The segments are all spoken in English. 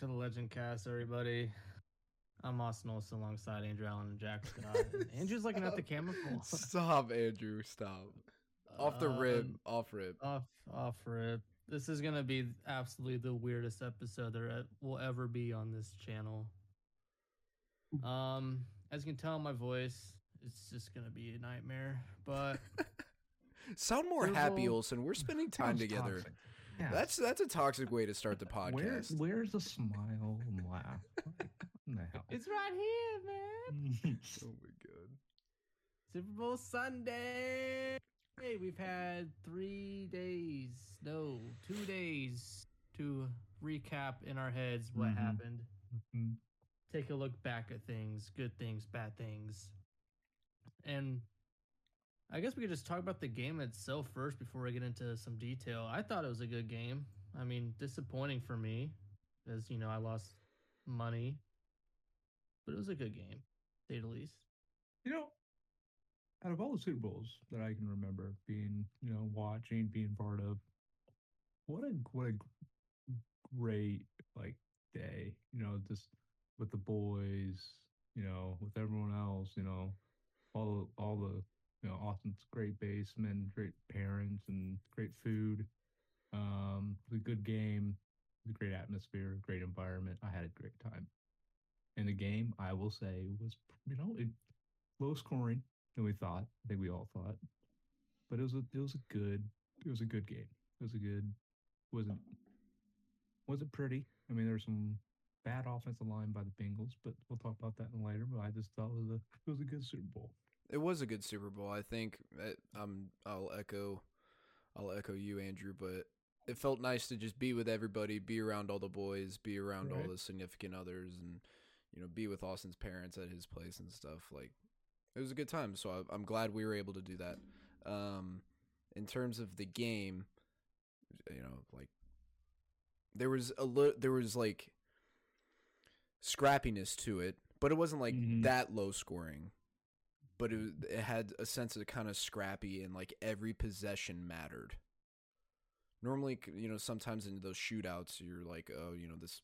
to the Legend Cast, everybody. I'm Austin Olson alongside Andrew Allen and Jack Scott. And Andrew's looking at the camera. full. Stop, Andrew. Stop. Off the rib. Um, Off rib. Off, off rip. This is gonna be absolutely the weirdest episode there will ever be on this channel. Um, as you can tell my voice, it's just gonna be a nightmare. But Sound more happy, Olson. We're spending time together. toxic. Yeah. That's that's a toxic way to start the Where, podcast. where's the smile and laugh? Like, what in the hell? it's right here, man. Oh my god. Super Bowl Sunday. Hey, we've had three days, no, two days to recap in our heads what Mhm. happened. Mhm. Take a look back at things, good things, bad things. And I guess we could just talk about the game itself first before we get into some detail. I thought it was a good game. I mean, disappointing for me, as you know, I lost money, but it was a good game, to say the least. You know, out of all the Super Bowls that I can remember being, you know, watching, being part of, what a what a great like day. You know, just with the boys, you know, with everyone else, you know, all all the you know, Austin's great basemen, great parents, and great food. Um, the good game, the great atmosphere, great environment. I had a great time. And the game, I will say, was you know it, low scoring than we thought. I think we all thought, but it was a it was a good it was a good game. It was a good wasn't wasn't pretty. I mean, there was some bad offensive line by the Bengals, but we'll talk about that later. But I just thought it was a it was a good Super Bowl. It was a good Super Bowl. I think uh, um I'll echo I'll echo you, Andrew, but it felt nice to just be with everybody, be around all the boys, be around all the significant others and you know, be with Austin's parents at his place and stuff. Like it was a good time. So I, I'm glad we were able to do that. Um in terms of the game, you know, like there was a li- there was like scrappiness to it, but it wasn't like Mhm. that low scoring. But it it had a sense of kind of scrappy and like every possession mattered. Normally, you know, sometimes in those shootouts, you're like, oh, you know, this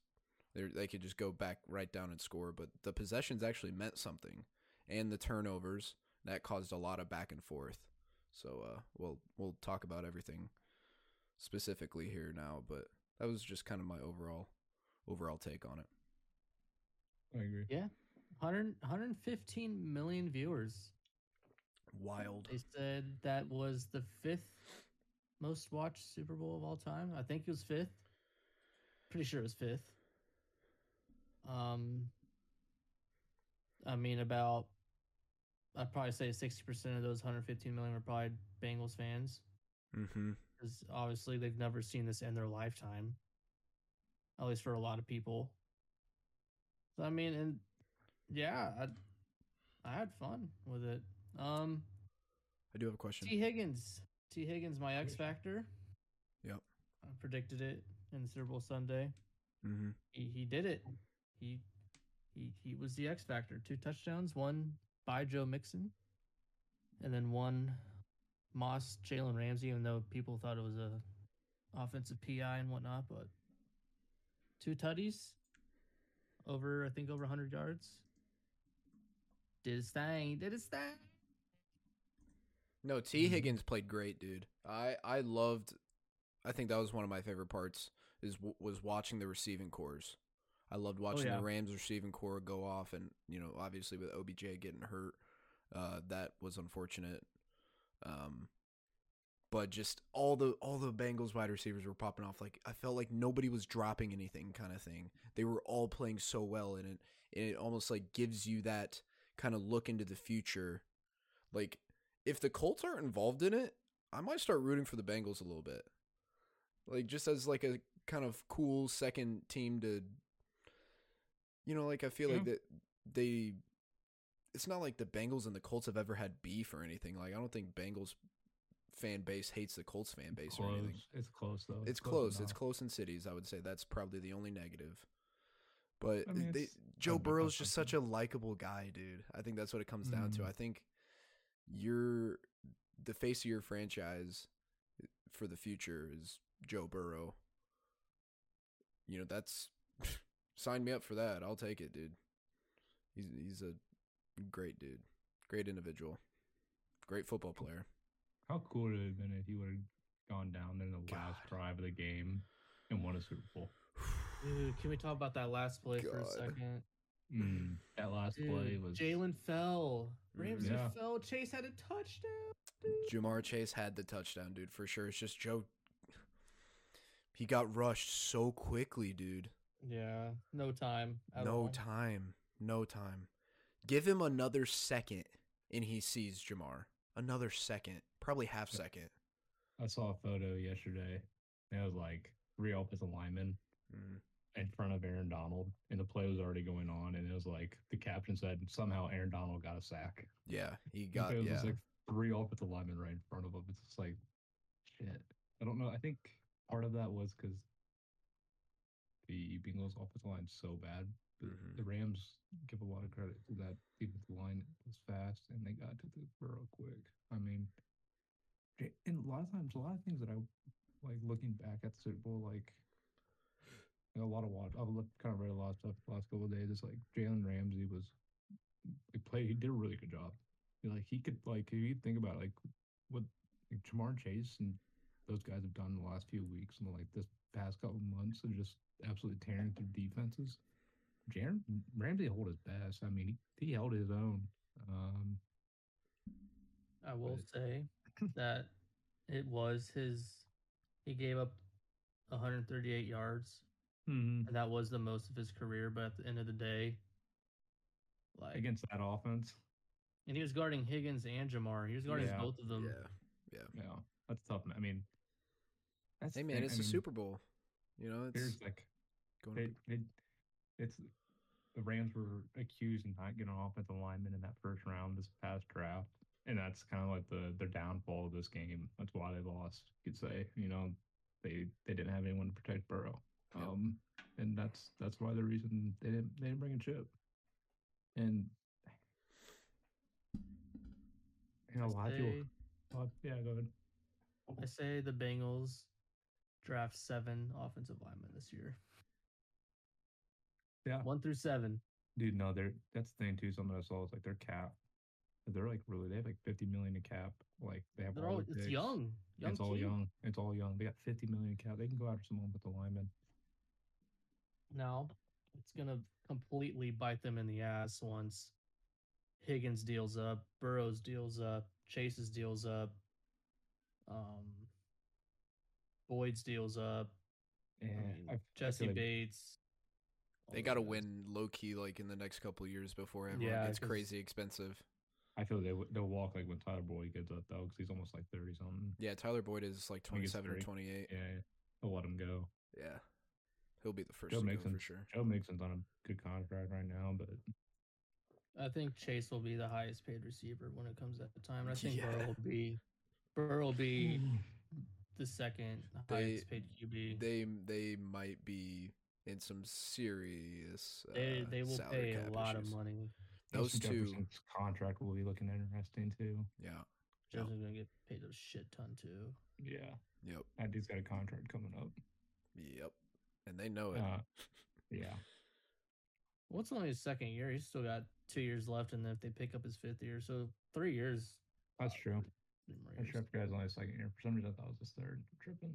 they they could just go back right down and score, but the possessions actually meant something, and the turnovers that caused a lot of back and forth. So uh, we'll we'll talk about everything specifically here now, but that was just kind of my overall overall take on it. I agree. Yeah. 100, 115 million viewers. Wild. They said that was the fifth most watched Super Bowl of all time. I think it was fifth. Pretty sure it was fifth. Um, I mean, about I'd probably say sixty percent of those 115 million were probably Bengals fans, Mm-hmm. because obviously they've never seen this in their lifetime. At least for a lot of people. So I mean, and yeah, I I had fun with it. Um. I do have a question. Tee Higgins. Tee Higgins, my X Factor. Yep. I predicted it in Super Bowl Sunday. Mm-hmm. He he did it. He he he was the X Factor. Two touchdowns, one by Joe Mixon, and then one Moss Jalen Ramsey. Even though people thought it was a offensive PI and whatnot, but two tutties over I think over 100 yards. Did his thing. Did his thing. No, Tee Mhm. Higgins played great, dude. I I loved. I think that was one of my favorite parts is was watching the receiving cores. I loved watching yeah. the Rams receiving core go off, and you know, obviously with OBJ getting hurt, uh, that was unfortunate. Um, but just all the all the Bengals wide receivers were popping off. Like I felt like nobody was dropping anything, kind of thing. They were all playing so well, and it and it almost like gives you that kind of look into the future. Like if the Colts aren't involved in it, I might start rooting for the Bengals a little bit. Like just as like a kind of cool second team to you know, like I feel like that they it's not like the Bengals and the Colts have ever had beef or anything. Like I don't think Bengals fan base hates the Colts fan base or anything. It's close though. It's close. It's close in cities. I would say that's probably the only negative. But I mean, they, Joe Burrow's just such a likable guy, dude. I think that's what it comes down to. Mhm. I think you're the face of your franchise for the future is Joe Burrow. You know, that's sign me up for that. I'll take it, dude. He's he's a great dude, great individual, great football player. How cool would it have been if he would have gone down in the last drive of the game and won a Super Bowl? Dude, can we talk about that last play for a second? Mm, that last play was Jalen fell. Ramsey Yeah. fell. Chase had a touchdown. Dude. Ja'Marr Chase had the touchdown, dude, for sure. It's just Joe. He got rushed so quickly, dude. Yeah, no time. No all. time. No time. Give him another second and he sees Ja'Marr. Another second. Probably half second. I saw a photo yesterday. And it was like three offensive linemen Mm. in front of Aaron Donald, and the play was already going on. And it was like the caption said somehow Aaron Donald got a sack. Yeah, he got it was yeah. just like three offensive linemen right in front of him. It's just like shit. I don't know. I think part of that was because the Bengals offensive line so bad. Mhm. the Rams give a lot of credit to that defensive line was fast and they got to the Burrow quick. I mean, and a lot of times, a lot of things that I like looking back at the Super Bowl, like a lot of watch. I've looked, kind of read a lot of stuff the last couple of days. It's like Jalen Ramsey was he played. He did a really good job. He, like he could like if you think about it, like what like, Ja'Marr Chase and those guys have done in the last few weeks and like this past couple months of just absolutely tearing through defenses. Jalen Ramsey held his best. I mean, he, he held his own. Um, I will But- say that it was his. He gave up 138 yards, Mm-hmm. and that was the most of his career. But at the end of the day, like, against that offense, and he was guarding Higgins and Ja'Marr. He was guarding Yeah. both of them. yeah. yeah, that's tough. I mean, that's Hey man, it's I the mean, Super Bowl. You know, it's like going they, to they, it's the Rams were accused of not getting an offensive lineman in that first round this past draft, and that's kind of like the their downfall of this game. That's why they lost. You could say, you know, they they didn't have anyone to protect Burrow, Yep. Um, and that's that's why the reason they didn't they didn't bring a chip, and you know, a lot I of people. oh, yeah, go ahead. I say the Bengals draft seven offensive linemen this year. Yeah. One through seven. Dude, no, they're that's the thing too. Something I saw is like their cap. They're like really they have like fifty million in cap. Like they have They're all all, it's young. young it's all young. It's all young. They got fifty million in cap. They can go after someone with the lineman. Now it's gonna completely bite them in the ass once Higgins deals up, Burrows deals up, Chase's deals up, um, Boyd's deals up. And I mean, I, I Jessie feel like- Bates. they got to win low key like in the next couple of years before everyone Yeah, gets 'cause- crazy expensive. I feel they would- they'll walk like when Tyler Boyd gets up though, because he's almost like thirty something. Yeah, Tyler Boyd is like I think it's 27 or 28. Yeah, they'll let him go. Yeah. He'll be the first Joe to go Mixon. for sure. Joe Mixon's on a good contract right now, but I think Chase will be the highest paid receiver when it comes at the time. And I think Yeah. Burrow will be Burrow will be the second They- highest paid QB. They they might be in some serious uh, They they will salary pay a cap lot issues. of money. Those Justin two, contract will be looking interesting too. yeah. Yep. Jefferson's gonna get paid a shit ton too. Yeah, Yep. that dude's got a contract coming up. Yep. And they know it. Uh, yeah, Well, it's only his second year. He's still got two years left, and if they pick up his fifth year, so three years. that's uh, true. three more I years. sure forgot only a second year. For some reason, I thought it was his third. I'm tripping.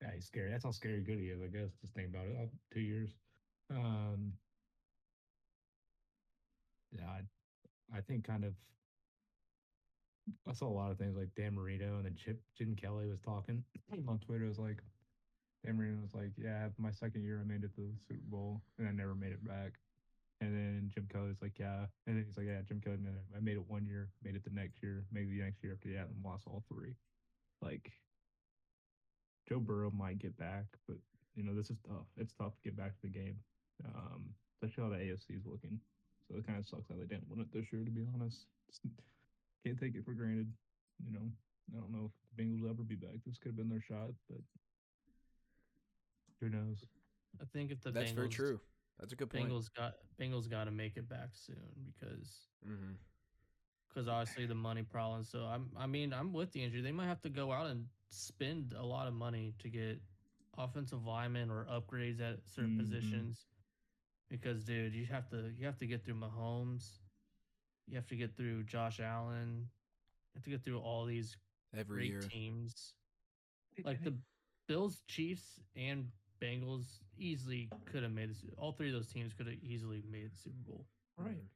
Yeah, he's scary. That's how scary good he is. I guess. Just think about it. Oh, two years. Um. Yeah, I, I think kind of. I saw a lot of things like Dan Marino and then Chip Jim Kelly was talking on Twitter. It was like Dan Marino was like, "Yeah, my second year I made it to the Super Bowl and I never made it back." And then Jim Kelly's like, "Yeah," and then he's like, "Yeah, Jim Kelly. I made it one year, made it the next year, maybe the next year after that, and lost all three. Like Joe Burrow might get back, but you know this is tough. It's tough to get back to the game, um, especially how the AFC is looking. So it kind of sucks that they didn't win it this year. To be honest, Just can't take it for granted. You know, I don't know if the Bengals will ever be back. This could have been their shot, but who knows? I think if the That's Bengals, very true. That's a good point. Bengals got Bengals got to make it back soon because because obviously the money problem. So I'm I mean I'm with the injury. They might have to go out and spend a lot of money to get offensive linemen or upgrades at certain Mhm. positions. because dude, you have to you have to get through Mahomes, you have to get through Josh Allen, you have to get through all these Every great year. teams. Like the Bills, Chiefs, and Bengals easily could have made this. All three of those teams could have easily made the Super Bowl. right. Mm-hmm.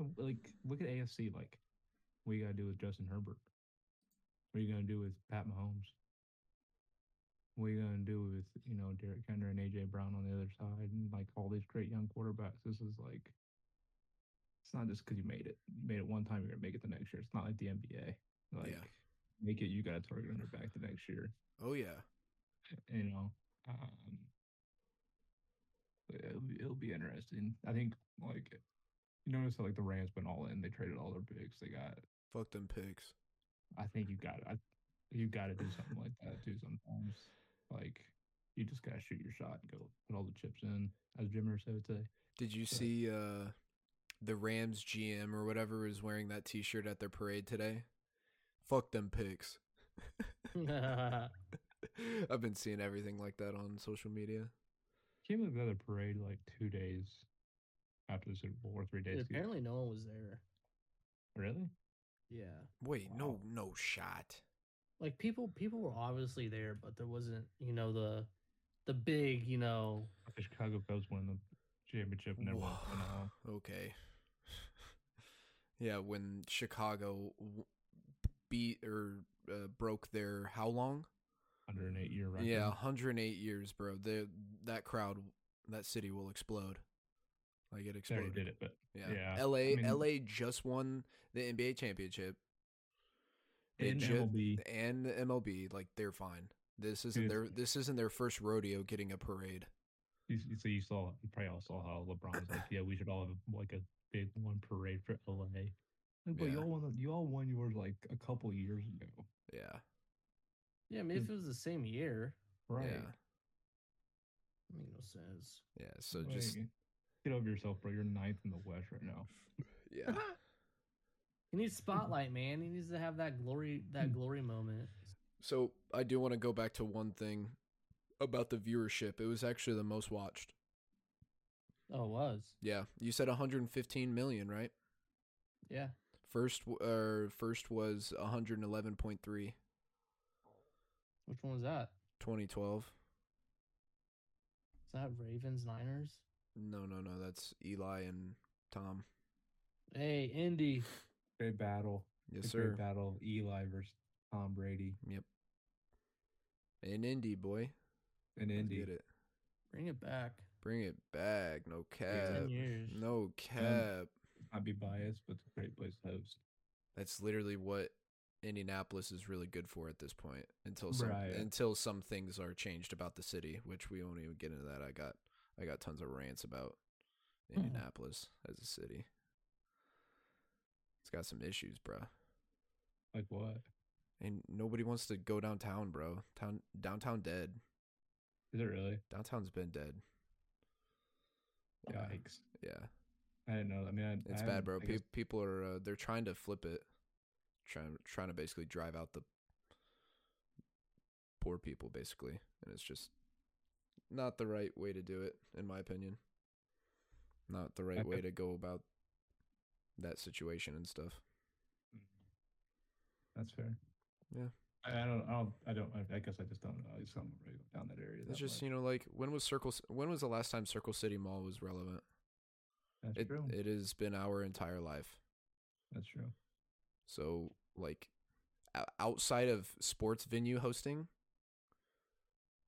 Oh, like look at AFC. Like, what you gotta do with Justin Herbert? What are you gonna do with Pat Mahomes? What are you gonna do with you know Derrick Henry and AJ Brown on the other side, and like all these great young quarterbacks? This is like, it's not just because you made it. You made it one time, you're gonna make it the next year. It's not like the NBA. Like, Yeah. make it. You got a target on your back the next year. Oh yeah. you know, um, it'll be, it'll be interesting. I think like you notice how like the Rams went all in. They traded all their picks. They got. Fuck them picks. I think you got. I you got to do something like that too. Sometimes, like you just gotta shoot your shot and go put all the chips in, as Jim Irsay would say. Did you But- see uh the Rams GM or whatever was wearing that T-shirt at their parade today? Fuck them picks. I've been seeing everything like that on social media. Came to the other parade like two days after the Super Bowl or three days. Dude, ago. apparently, no one was there. Really? Yeah, Wait, no, Wow. no shot. like people, people were obviously there, but there wasn't, you know, the, the big, you know, The Chicago Cubs won the championship and everyone Whoa. home. Okay. yeah, when Chicago beat or uh, broke their how long? 108 year record. Yeah, 108 years, bro. The that crowd, that city will explode. Like it exploded. did it, but Yeah. Yeah, LA I mean- LA just won the NBA championship. They in ju- MLB, and the MLB, like they're fine. This isn't Dude, their this isn't their first rodeo getting a parade. so you saw, you probably all saw how LeBron's like, yeah, we should all have like a big one parade for LA. Like, but Yeah. you all won, you all won yours like a couple years ago, Yeah. Yeah. Maybe if Mm. it was the same year, right? Yeah. make no sense. Yeah. So Like, just get over yourself, bro. You're ninth in the West right now. yeah. He needs spotlight, man. He needs to have that glory, that Hmm. glory moment. So I do want to go back to one thing about the viewership. It was actually the most watched. Oh, it was. Yeah, you said 115 million, right? Yeah. First, w- or first was 111.3. Which one was that? 2012. Is that Ravens Niners? No, no, no. That's Eli and Tom. Hey, Indy. Great battle. Yes, The sir. Great battle Eli versus Tom Brady Yep. In Indy, boy. in Indy. Get it. Bring it back. Bring it back. No cap. No cap. I'd be biased, but it's a great place to host. That's literally what Indianapolis is really good for at this point. Until some Right. until some things are changed about the city, which we won't even get into that. I got I got tons of rants about Indianapolis as a city. It's got some issues, bro. Like what? And nobody wants to go downtown, bro. Town downtown dead. Is it really? Downtown's been dead. Yeah. Yikes! Yeah. I didn't know. I mean, I, It's I bad, bro. Pe- people are uh, they're trying to flip it, trying trying to basically drive out the poor people, basically, and it's just not the right way to do it, in my opinion. Not the right Okay. way to go about that situation and stuff. Mm-hmm. That's fair. Yeah. I, I don't. I don't. I don't. I, I guess I just don't know. I just don't really go down that area. It's that just much. you know like when was Circle when was the last time Circle City Mall was relevant? That's It true. it has been our entire life. That's true. So like outside of sports venue hosting,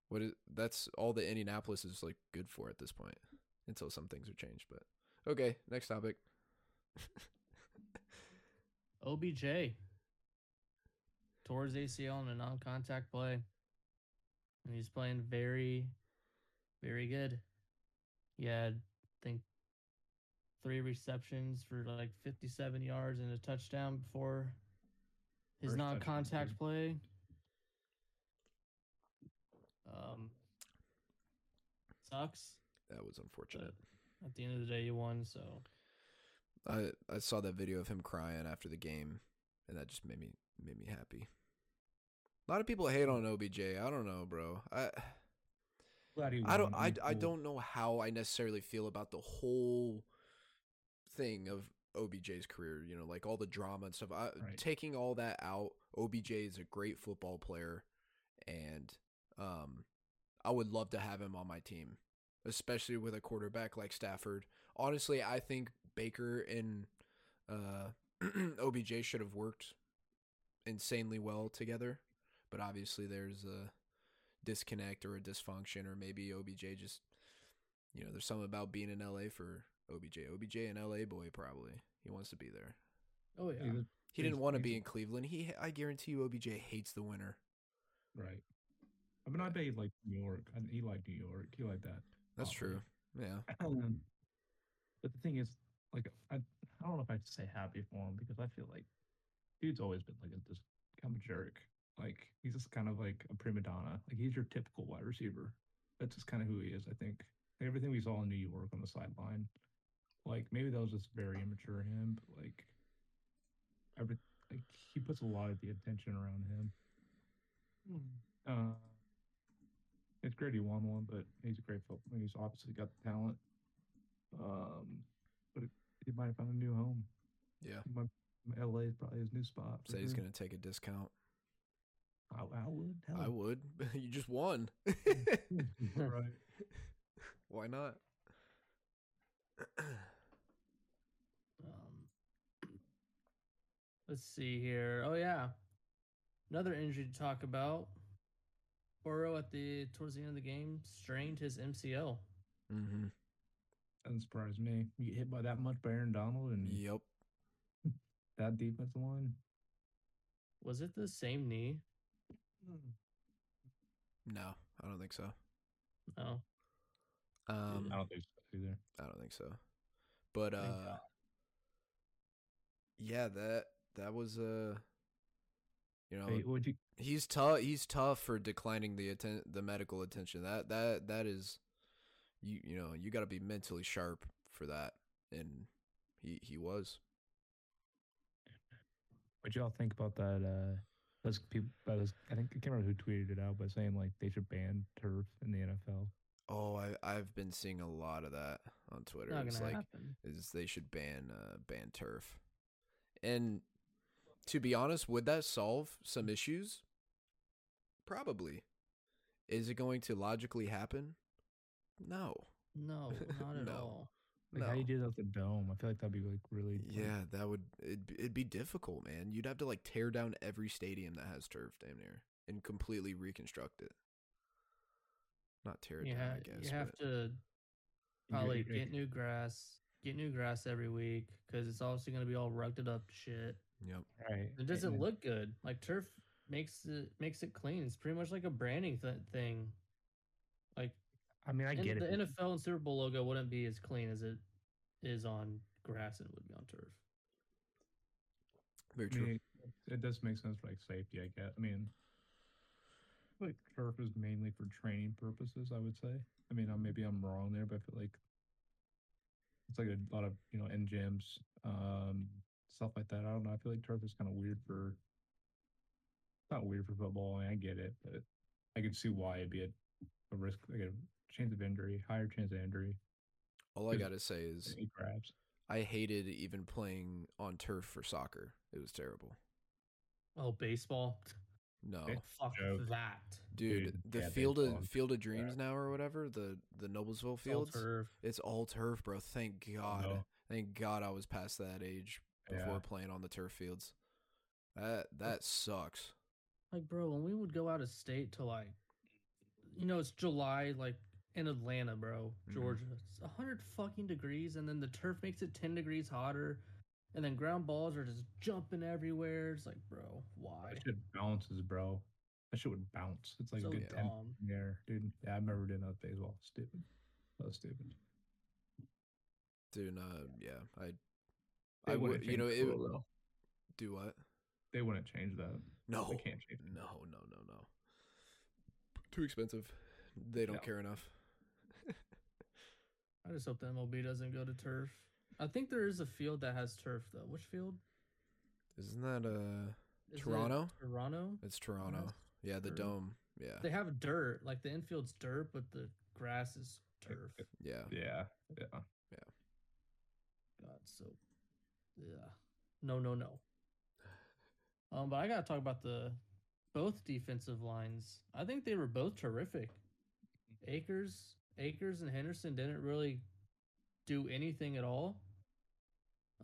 what is that's all that Indianapolis is like good for at this point until some things are changed. But okay, next topic. OBJ his ACL in a non-contact play, and he's playing very, very good. He had, I think, three receptions for like 57 yards and a touchdown before his First non-contact dude. play. Um, sucks, That was but unfortunate. at the end of the day, you won. So I I saw that video of him crying after the game, and that just made me made me happy. A lot of people hate on OBJ. I don't know, bro. I I don't. I, I don't know how I necessarily feel about the whole thing of OBJ's career, you know, like all the drama and stuff. I, Right. Taking all that out, OBJ is a great football player and um I would love to have him on my team, especially with a quarterback like Stafford. Honestly, I think Baker and uh OBJ should have worked insanely well together, but obviously there's a disconnect or a dysfunction, or maybe OBJ just, you know, there's something about being in LA for OBJ. OBJ an LA boy, probably. He wants to be there. Oh yeah. that- He didn't want to be in Cleveland. He, I guarantee you, OBJ hates the winter. Right. I mean, I bet he liked New York. I, he liked New York. He liked that. That's Probably. true. Yeah. Um, but the thing is, like, I, I don't know if I'd say happy for him because I feel like dude's always been like a, this kind of jerk. Like, he's just kind of like a prima donna. Like, he's your typical wide receiver. That's just kind of who he is, I think. Like, everything we saw in New York on the sideline, like, maybe that was just very immature of him, but like, every, like, he puts a lot of the attention around him. Uh, it's great he won one, but he's a great football. He's obviously got the talent. Um, but it, he might have found a new home. Yeah. He might, LA is probably his new spot. for Said he's going to take a discount. I, I would. Hell, I would. you just won. right. Why not? let's see here. Oh yeah, another injury to talk about. Burrow at the towards the end of the game strained his MCL. mm-hmm. Doesn't surprise me. You get hit by that much by Aaron Donald and Yep. that defensive line. Was it the same knee? No, I don't think so. No. Um, I don't think so either. I don't think so. But Thank uh God. yeah, that that was uh you know, Hey, would you? he's tough he's tough for declining the atten- the medical attention. That that that is you you know, you got to be mentally sharp for that and he he was. What y'all think about that? Uh, those people. That was, I think I can't remember who tweeted it out, but saying like they should ban turf in the NFL. Oh, I I've been seeing a lot of that on Twitter. Not it's gonna like happen. is they should ban uh ban turf. And to be honest, would that solve some issues? Probably. Is it going to logically happen? No. No, not at No. all. Like no. how you do that with the dome? I feel like that'd be like really. like, Yeah, that would it'd, be- it'd be difficult, man. You'd have to like tear down every stadium that has turf damn near and completely reconstruct it. Not tear it down, ha- I guess. you have but to probably get new grass, get new grass every week because it's obviously going to be all rugged up shit. Yep. right. It doesn't and- look good. Like turf makes it makes it clean. It's pretty much like a branding th- thing. Like I mean, I get the it. The NFL and Super Bowl logo wouldn't be as clean as it is on grass and it would be on turf. Very I true. mean, it, it does make sense for like safety. I guess. I mean, like turf is mainly for training purposes. I would say. I mean, uh, maybe I'm wrong there, but I feel like it's like a lot of you know in gyms, um, stuff like that. I don't know. I feel like turf is kind of weird for. Not weird for football. I, mean, I get it, but I could see why it'd be a, a risk, like a chance of injury, higher chance of injury. All I gotta say is grabs. I hated even playing on turf for soccer. It was terrible. Oh, baseball. No, Fuck that. dude, Dude, the yeah, field of baseball is Field of Dreams now or whatever the the Noblesville It's all fields. turf. It's all turf, bro. Thank God. no. Thank God I was past that age before Yeah. playing on the turf fields. That that sucks. Like, bro, when we would go out of state to like, you know, it's July, like in Atlanta, bro, Mhm. Georgia. It's a hundred fucking degrees, and then the turf makes it ten degrees hotter, and then ground balls are just jumping everywhere. It's like, bro, why? That shit bounces, bro. That shit would bounce. It's like So a good ten dumb. in the air, dude. Yeah, I remember doing that with baseball. Stupid. That was stupid. Dude, uh, yeah. I They I wouldn't you know it rule, do what? They wouldn't change that. No. They can't change. No, no, no, no. Too expensive. They don't No. care enough. I just hope the MLB doesn't go to turf. I think there is a field that has turf though. Which field? Isn't that uh Is it Toronto? Toronto. it's Toronto. has Yeah, the dirt. dome. Yeah. They have dirt, like the infield's dirt, but the grass is turf. Yeah. Yeah. Yeah, yeah. God, so yeah, no, no, no. Um, but I gotta talk about the both defensive lines. I think they were both terrific. Akers, Akers, and Henderson didn't really do anything at all.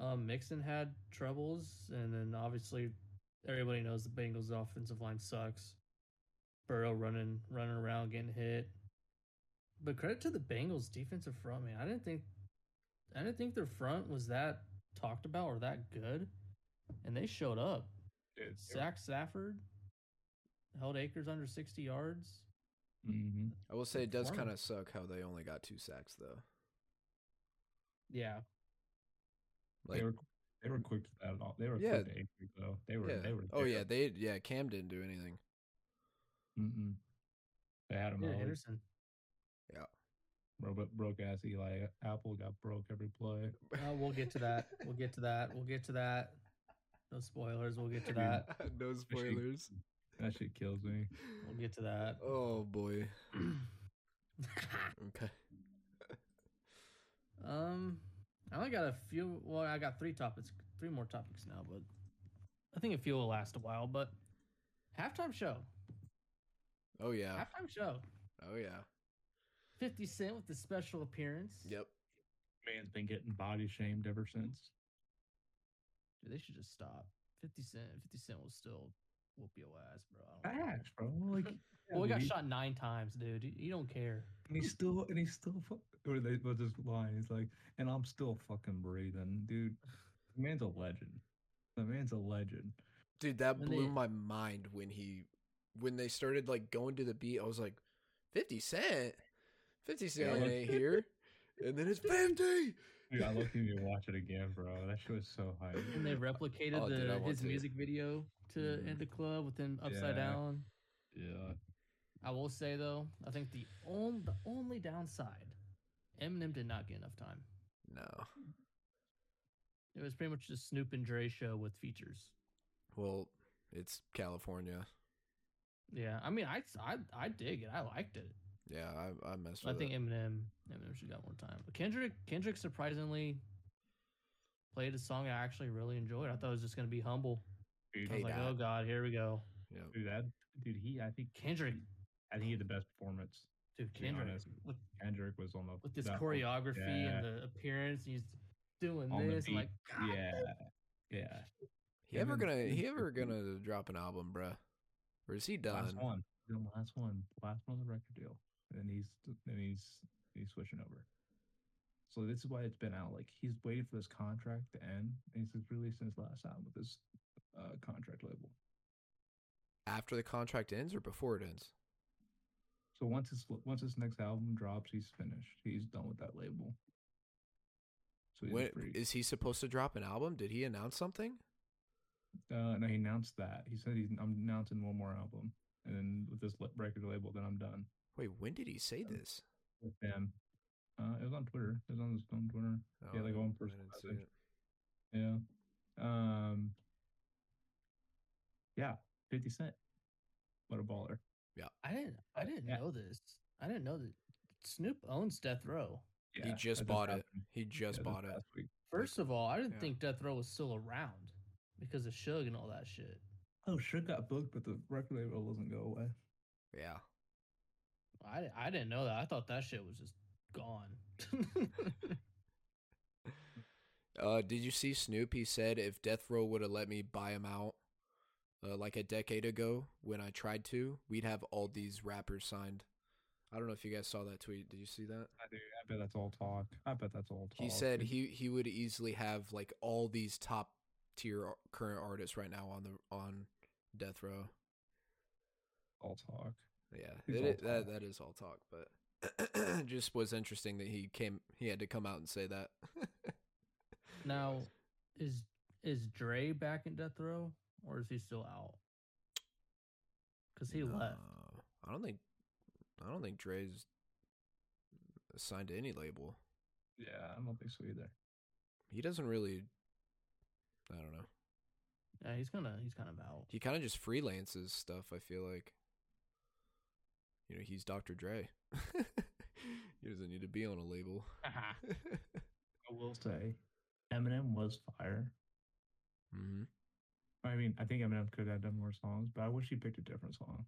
Um, Mixon had troubles, and then obviously everybody knows the Bengals' offensive line sucks. Burrow running, running around, getting hit. But credit to the Bengals' defensive front, man. I didn't think I didn't think their front was that talked about or that good, and they showed up. Dude, Zach Safford held Akers under sixty yards. hmm I will say it does kind of suck how they only got two sacks though. Yeah, Like they were they were quick to that. All they were Yeah. quick to Avery, though. They were yeah. they were. oh there. yeah, they yeah Cam didn't do anything. Mm-mm. They had him yeah out. Henderson. Broke, broke ass Eli Apple got broke every play. Uh, we'll get to that. We'll get to that. We'll get to that. No spoilers. We'll get to that. no spoilers. That shit kills me. We'll get to that. Oh boy. Okay. um, I only got a few. Well, I got three topics, three more topics now, but I think a few will last a while. But halftime show, Oh yeah. halftime show. Oh yeah. Fifty Cent with the special appearance. Yep. Man's been getting body shamed ever since. Dude, they should just stop. Fifty Cent. Fifty Cent will still whoop your ass, bro. I don't care. Bro. Like, yeah, Boy dude, got he- shot nine times, dude. You- You don't care. And he's still, and he's still, fu- or they, what's his line? He's like, and I'm still fucking breathing, dude. The man's a legend. The man's a legend. Dude, that When blew they- my mind when he when they started like going to the beat. I was like, 50 Cent? 50 Cent ain't here. And then it's 50. Dude, I look at you watch it again, bro. That shit was so hype. And they replicated Oh, the dude, his to. music video to Mhm. In Da Club with him upside Yeah. down. Yeah. I will say though, I think the only the only downside, Eminem did not get enough time. No. It was pretty much just Snoop and Dre show with features. Well, it's California. Yeah, I mean, I I, I dig it. I liked it. Yeah, I, I messed I think it. Eminem Eminem should got more time. But Kendrick Kendrick surprisingly played a song I actually really enjoyed. I thought it was just gonna be humble. Dude, I was Hey, like, Dad. oh god, here we go. Yep. dude, that dude, he, I think Kendrick, I think he had the best performance. dude, Kendrick honest, with Kendrick was on the with this choreography yeah. and the appearance, he's doing On this. Like, God, Yeah, yeah. He ever gonna he ever gonna drop an album, bruh? Or is he done? Last done? one, the last one, last one of the record deal, and he's and he's he's switching over. So this is why it's been out. Like he's waiting for this contract to end, and he's releasing his last album with this uh, contract label. After the contract ends or before it ends? So once his once his next album drops, he's finished. He's done with that label. So When, is he supposed to drop an album? Did he announce something? Uh, no, he announced that. He said he's I'm announcing one more album, and then with this record label, then I'm done Wait, when did he say this? with them. Uh, it was on Twitter. It was on his own Twitter. Yeah, like Oh, one I person didn't see message. it. Yeah. Um. Yeah, Fifty Cent. What a baller. Yeah. I didn't I didn't Yeah. know this. I didn't know that Snoop owns Death Row. Yeah, he just that bought it. He just Yeah, bought it. First of all, I didn't Yeah. think Death Row was still around because of Suge and all that shit. Oh, shit got booked, but the record label doesn't go away. Yeah. I, I didn't know that. I thought that shit was just gone. Uh, did you see Snoop? He said if Death Row would have let me buy him out, uh, like a decade ago when I tried to, we'd have all these rappers signed. I don't know if you guys saw that tweet. Did you see that? I do. I bet that's all talk. I bet that's all talk. He said he he would easily have like all these top tier current artists right now on the on Death Row. all talk. Yeah, it, that that is all talk, but just was interesting that he came. He had to come out and say that. now, is is Dre back in Death Row or is he still out? Because he left. I don't think. I don't think Dre's signed to any label. Yeah, I don't think so either. He doesn't really. I don't know. Yeah, he's kind of he's kind of out. He kind of just freelances stuff. I feel like. You know he's Dr. Dre. he doesn't need to be on a label. I will say, Eminem was fire. hmm I mean, I think Eminem could have done more songs, but I wish he picked a different song.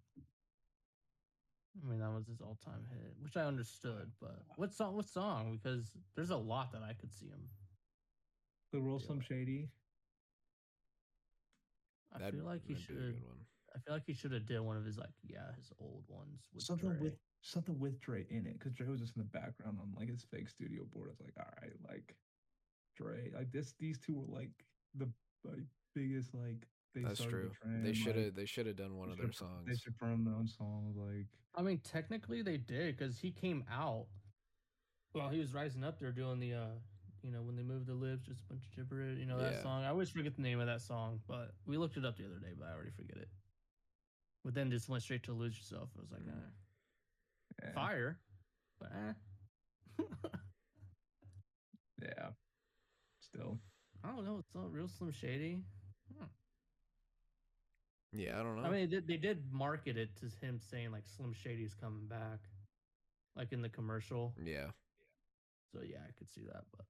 I mean, that was his all-time hit, which I understood. But what song? What song? Because there's a lot that I could see him. The Real Yeah. Slim Shady. I That'd- feel like he that'd be a should. Good one. I feel like he should have did one of his like yeah his old ones with something Dre. with something with Dre in it, because Dre was just in the background on like his fake studio board. It's like, all right, like Dre, like this. These two were like the like, biggest like. They That's true. the trend, They should like, have. They should have done one of their songs. They should put on their own song. Like, I mean, technically they did because he came out while he was rising up there doing the, uh, you know, when they moved the lips, just a bunch of gibberish. You know that Yeah. song. I always forget the name of that song, but we looked it up the other day, but I already forget it. But then just went straight to lose yourself. I was like, Mm. nah, yeah, fire, but eh. yeah. Still, I don't know. It's not real Slim Shady. yeah, I don't know. I mean, they did, they did market it to him saying like Slim Shady's coming back, like in the commercial. yeah, So yeah, I could see that, but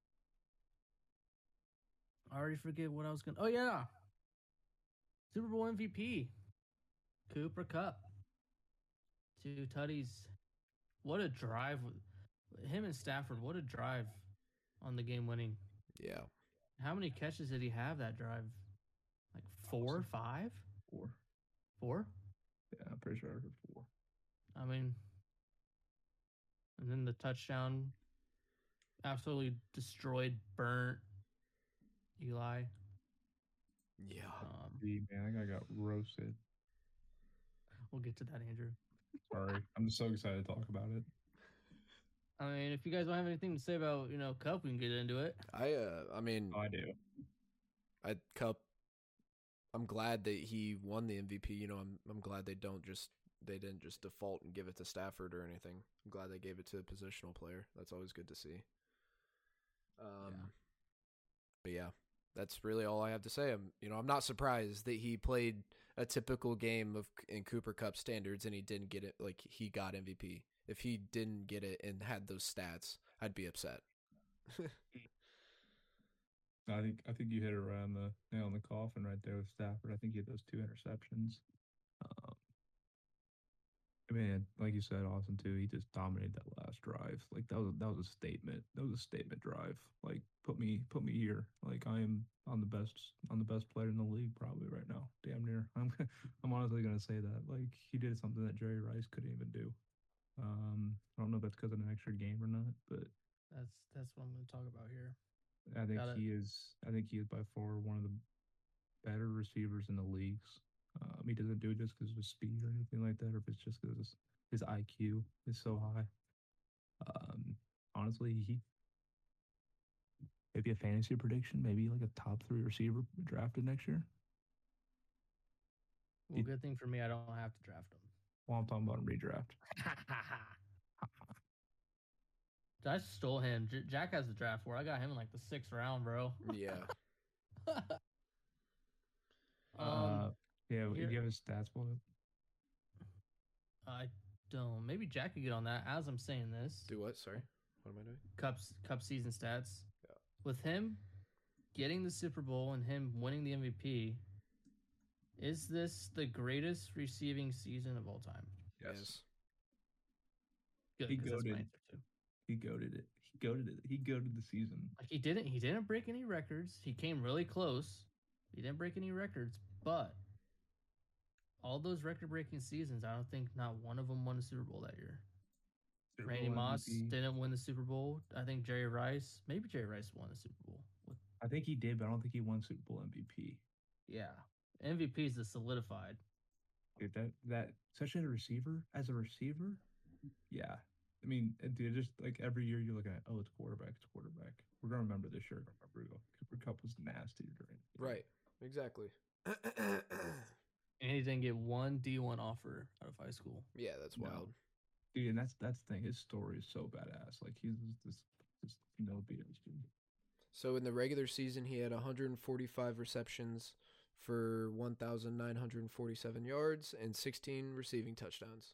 I already forget what I was gonna. Oh yeah, Super Bowl MVP, Cooper Kupp, two tutties. What a drive! Him and Stafford. What a drive on the game winning. yeah. How many catches did he have that drive? Like four, Awesome. five, four. four. Yeah, I'm pretty sure I heard four. I mean, and then the touchdown absolutely destroyed, burnt Eli. Yeah. Um, man, I got roasted. We'll get to that, Andrew. Sorry, I'm just so excited to talk about it. I mean, if you guys don't have anything to say about you know Kupp, we can get into it. I uh I mean Oh, I do. I Kupp I'm glad that he won the MVP. You know, I'm I'm glad they don't just they didn't just default and give it to Stafford or anything. I'm glad they gave it to a positional player. That's always good to see. Um but yeah, that's really all I have to say. I'm you know, I'm not surprised that he played a typical game of in Cooper Kupp standards and he didn't get it like he got MVP. If he didn't get it and had those stats, I'd be upset. I think I think you hit it right on the nail in the coffin right there with Stafford. I think he had those two interceptions. I mean, like you said, Austin too. He just dominated that last drive. Like that was that was a statement. That was a statement drive. Like put me put me here. Like I am on the best on the best player in the league probably right now. Damn near. I'm I'm honestly gonna say that. Like he did something that Jerry Rice couldn't even do. Um, I don't know if that's because of an extra game or not, but That's that's what I'm going to talk about here. I think Got he is. I think he is by far one of the better receivers in the leagues. Um, he doesn't do it just because of his speed or anything like that, or if it's just because his, his IQ is so high. Um, honestly, he maybe a fantasy prediction, maybe like a top three receiver drafted next year. Well, You- good thing for me, I don't have to draft him. Well, I'm talking about in redraft. I stole him. J- Jack has the draft for. I got him in like the sixth round, bro. yeah. um, uh, yeah, here- do you have his stats pulled up? I don't. Maybe Jack could get on that. As I'm saying this, Do what? Sorry. What am I doing? Kupp's Kupp season stats. Yeah. With him getting the Super Bowl and him winning the MVP, is this the greatest receiving season of all time? Yes. Good, He 'cause that's my goated. answer too. He goaded it. He goaded it. He goaded the season. Like he didn't he didn't break any records. He came really close. He didn't break any records, but all those record breaking seasons, I don't think not one of them won a Super Bowl that year. Super Randy Bowl Moss MVP. didn't win the Super Bowl. I think Jerry Rice, maybe Jerry Rice won the Super Bowl. With, I think he did, but I don't think he won Super Bowl MVP. yeah, MVP is the solidified. Dude, that that especially as a receiver, as a receiver, yeah. I mean, uh, dude, just like every year you're looking at, oh, it's quarterback, it's quarterback. We're gonna remember this year. Remember, Cooper Kupp was nasty during. Right. Exactly. And he didn't get one D1 offer out of high school. yeah, that's No. wild. dude, and that's that's the thing. His story is so badass. Like he's just this, just no BS dude. So in the regular season, he had 145 receptions for 1,947 yards and 16 receiving touchdowns.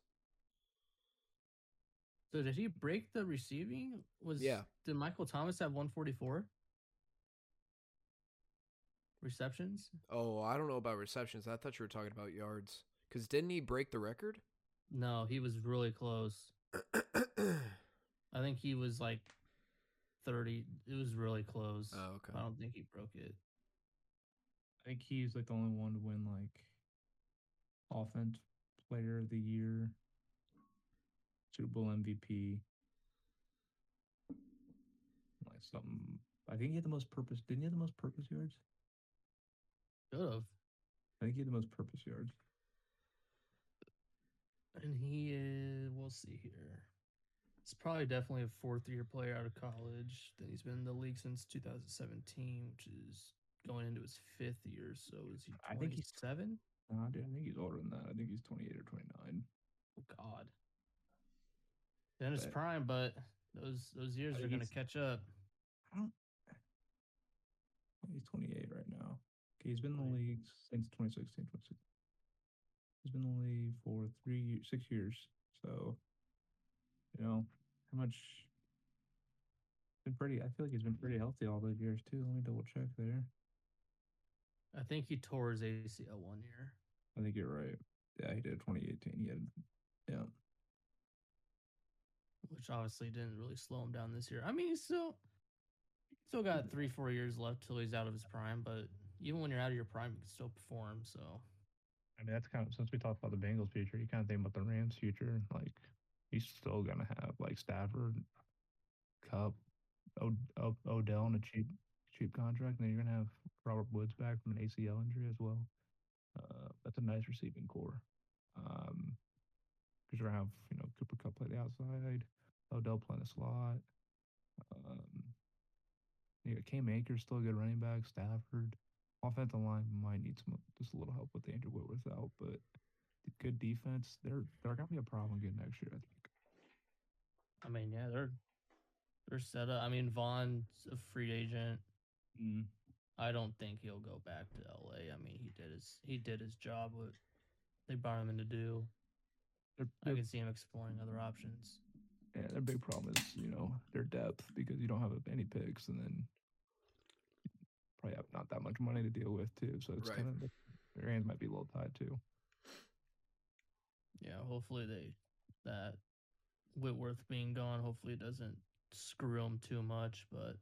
So did he break the receiving? Was Yeah. Did Michael Thomas have 144 receptions? Oh, I don't know about receptions. I thought you were talking about yards. Because didn't he break the record? No, he was really close. I think he was like 30. It was really close. Oh, okay. I don't think he broke it. I think he's like the only one to win like offense player of the year, Super Bowl MVP. Like something I think he had the most purpose didn't he have the most purpose yards? Could have. I think he had the most purpose yards. And he is, we'll see here. He's probably definitely a fourth year player out of college. Then he's been in the league since 2017, which is going into his fifth year. So is he I think he's- 27? Nah, dude, I think he's older than that. I think he's twenty eight or twenty nine. Oh, God. Then it's But- prime, but those those years are going to catch up. I don't he's twenty eight right now. He's been in the league since 2016, 2016. He's been in the league for three six years. So, you know, how much? Been pretty. I feel like he's been pretty healthy all those years too. Let me double check there. I think he tore his ACL one year. I think you're right. Yeah, he did 2018. He had, yeah. which obviously didn't really slow him down this year. I mean, he's still still got three, four years left till he's out of his prime. But even when you're out of your prime, you can still perform. So I mean, that's kind of since we talked about the Bengals future, you kind of think about the Rams future. Like, he's still gonna have like Stafford, Kupp, o- o- Odell on a cheap cheap contract, and then you're gonna have Robert Woods back from an ACL injury as well. Uh, that's a nice receiving core. Um, because you're gonna have you know Cooper Kupp play the outside, Odell play the slot. Um, you got Cam Akers still a good running back. Stafford, offensive line might need some just a little help with Andrew Whitworth out, but good defense, they're they're gonna be a problem again next year. I think. I mean, yeah, they're they're set up. I mean, Von's a free agent. Mm. I don't think he'll go back to LA. I mean, he did his he did his job. What they brought him in to do. Their, I can see him exploring other options. yeah, their big problem is you know their depth because you don't have any picks, and then probably have not that much money to deal with too. So it's Right. kind of their hands might be a little tied too. Yeah, hopefully they that Whitworth being gone. Hopefully it doesn't screw them too much. But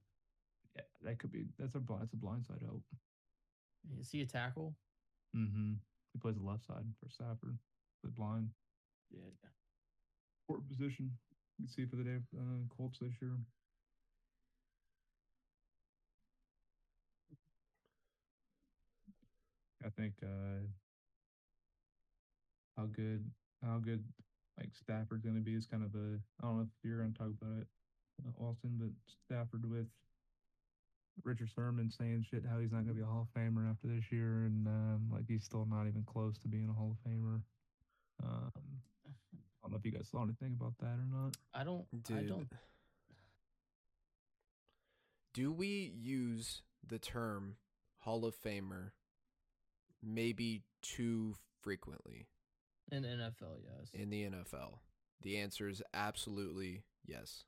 Yeah, that could be that's a that's a blindside hope. is he a tackle? Mm-hmm. He plays the left side for Stafford, the blind Yeah. court position. You can see for the day uh, Colts this year. I think uh, how good how good like Stafford's going to be is kind of a I don't know if you're going to talk about it, uh, Austin, but Stafford with Richard Sherman saying shit how he's not going to be a Hall of Famer after this year, and um, like he's still not even close to being a Hall of Famer. Um, I don't know if you guys saw anything about that or not. I don't. I Dude. don't. Do we use the term Hall of Famer maybe too frequently In NFL, yes. in the NFL? The answer is absolutely yes.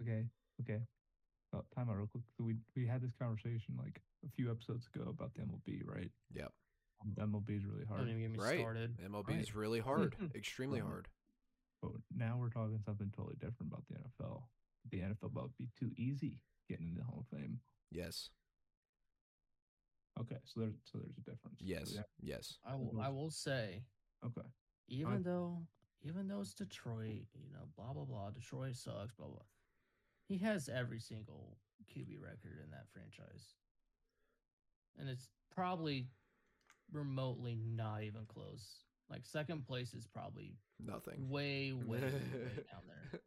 Okay, okay. Uh, time out real quick. So we we had this conversation like a few episodes ago about the MLB, right? Yep. Um, MLB is really hard. Don't hard, even get me Right. started. MLB is really hard, extremely Right. hard. but now we're talking something totally different about the NFL. The NFL about be too easy getting into the Hall of Fame. Yes. Okay, so there's so there's a difference. Yes. yeah, Yes. I will. I will say, okay. even though, even though it's Detroit, you know, blah blah blah. Detroit sucks. Blah blah. He has every single QB record in that franchise, and it's probably remotely not even close. Like second place is probably Nothing. way, way, way, way down there.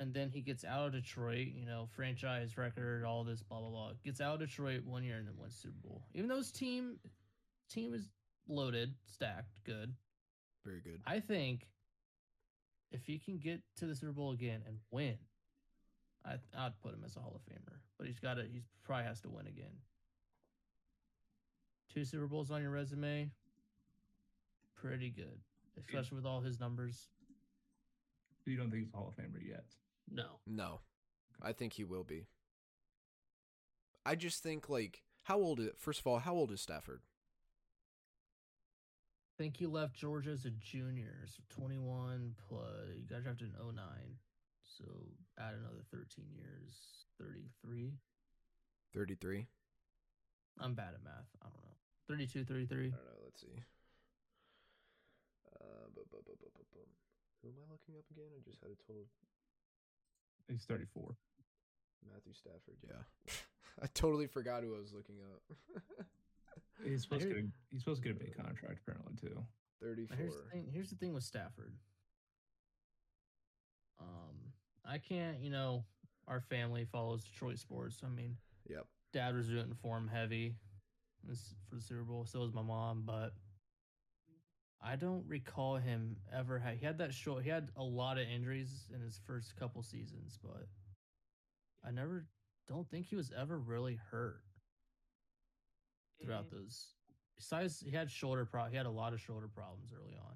And then he gets out of Detroit, you know, franchise record, all this, blah blah blah. Gets out of Detroit one year and then wins Super Bowl. Even though his team team is loaded, stacked, good. Very good. I think if he can get to the Super Bowl again and win, I I'd put him as a Hall of Famer. But he's got to. He's probably has to win again. Two Super Bowls on your resume, pretty good, especially with all his numbers. You don't think he's a Hall of Famer yet? No. No, I think he will be. I just think like how old is first of all how old is Stafford? I think he left Georgia as a junior, so 21 plus. You got drafted in 09. So add another 13 years, 33. Thirty three. I'm bad at math. I don't know. 32, 33. I don't know. Let's see. Uh, bu- bu- bu- bu- bu- bum. Who am I looking up again? I just had a total He's 34. Matthew Stafford. Yeah, I totally forgot who I was looking up. He's supposed to get a, he's supposed to get a big contract apparently too. Thirty Now, Here's the thing. Here's the thing with Stafford. Um, I can't. You know, our family follows Detroit sports. I mean, Yep. dad was rooting for him heavy for the Super Bowl. So was my mom, but I don't recall him ever. Ha- he had that short. He had a lot of injuries in his first couple seasons, but I never don't think he was ever really hurt throughout mm-hmm. those. Besides, he had shoulder pro. He had a lot of shoulder problems early on.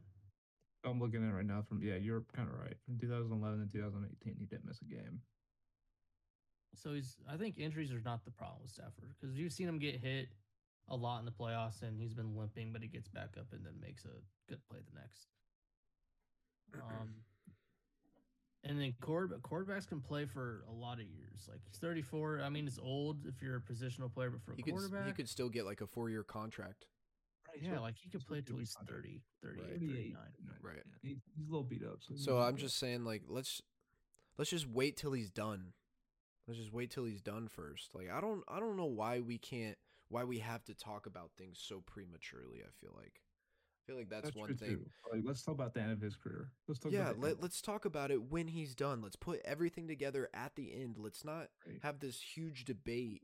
I'm looking at it right now from yeah, you're kind of right. From 2011 to 2018, he didn't miss a game. So he's. I think injuries are not the problem with Stafford because you've seen him get hit a lot in the playoffs, and he's been limping, but he gets back up and then makes a good play the next. Um, and then quarterback quarterbacks can play for a lot of years. Like he's 34. I mean, it's old if you're a positional player, but for a He could quarterback, he could still get like a four year contract. Right, yeah, like he could he's play supposed to till he's 30, 38, Right. 39. Right. Yeah, he, he's a little beat up. So, So I'm be- just saying like let's let's just wait till he's done. Let's just wait till he's done first. Like I don't I don't know why we can't why we have to talk about things so prematurely. I feel like I feel like that's, one true, thing. Like, let's talk about the end of his career. Let's talk Yeah, about let, let's talk about it when he's done. Let's put everything together at the end. Let's not Right. have this huge debate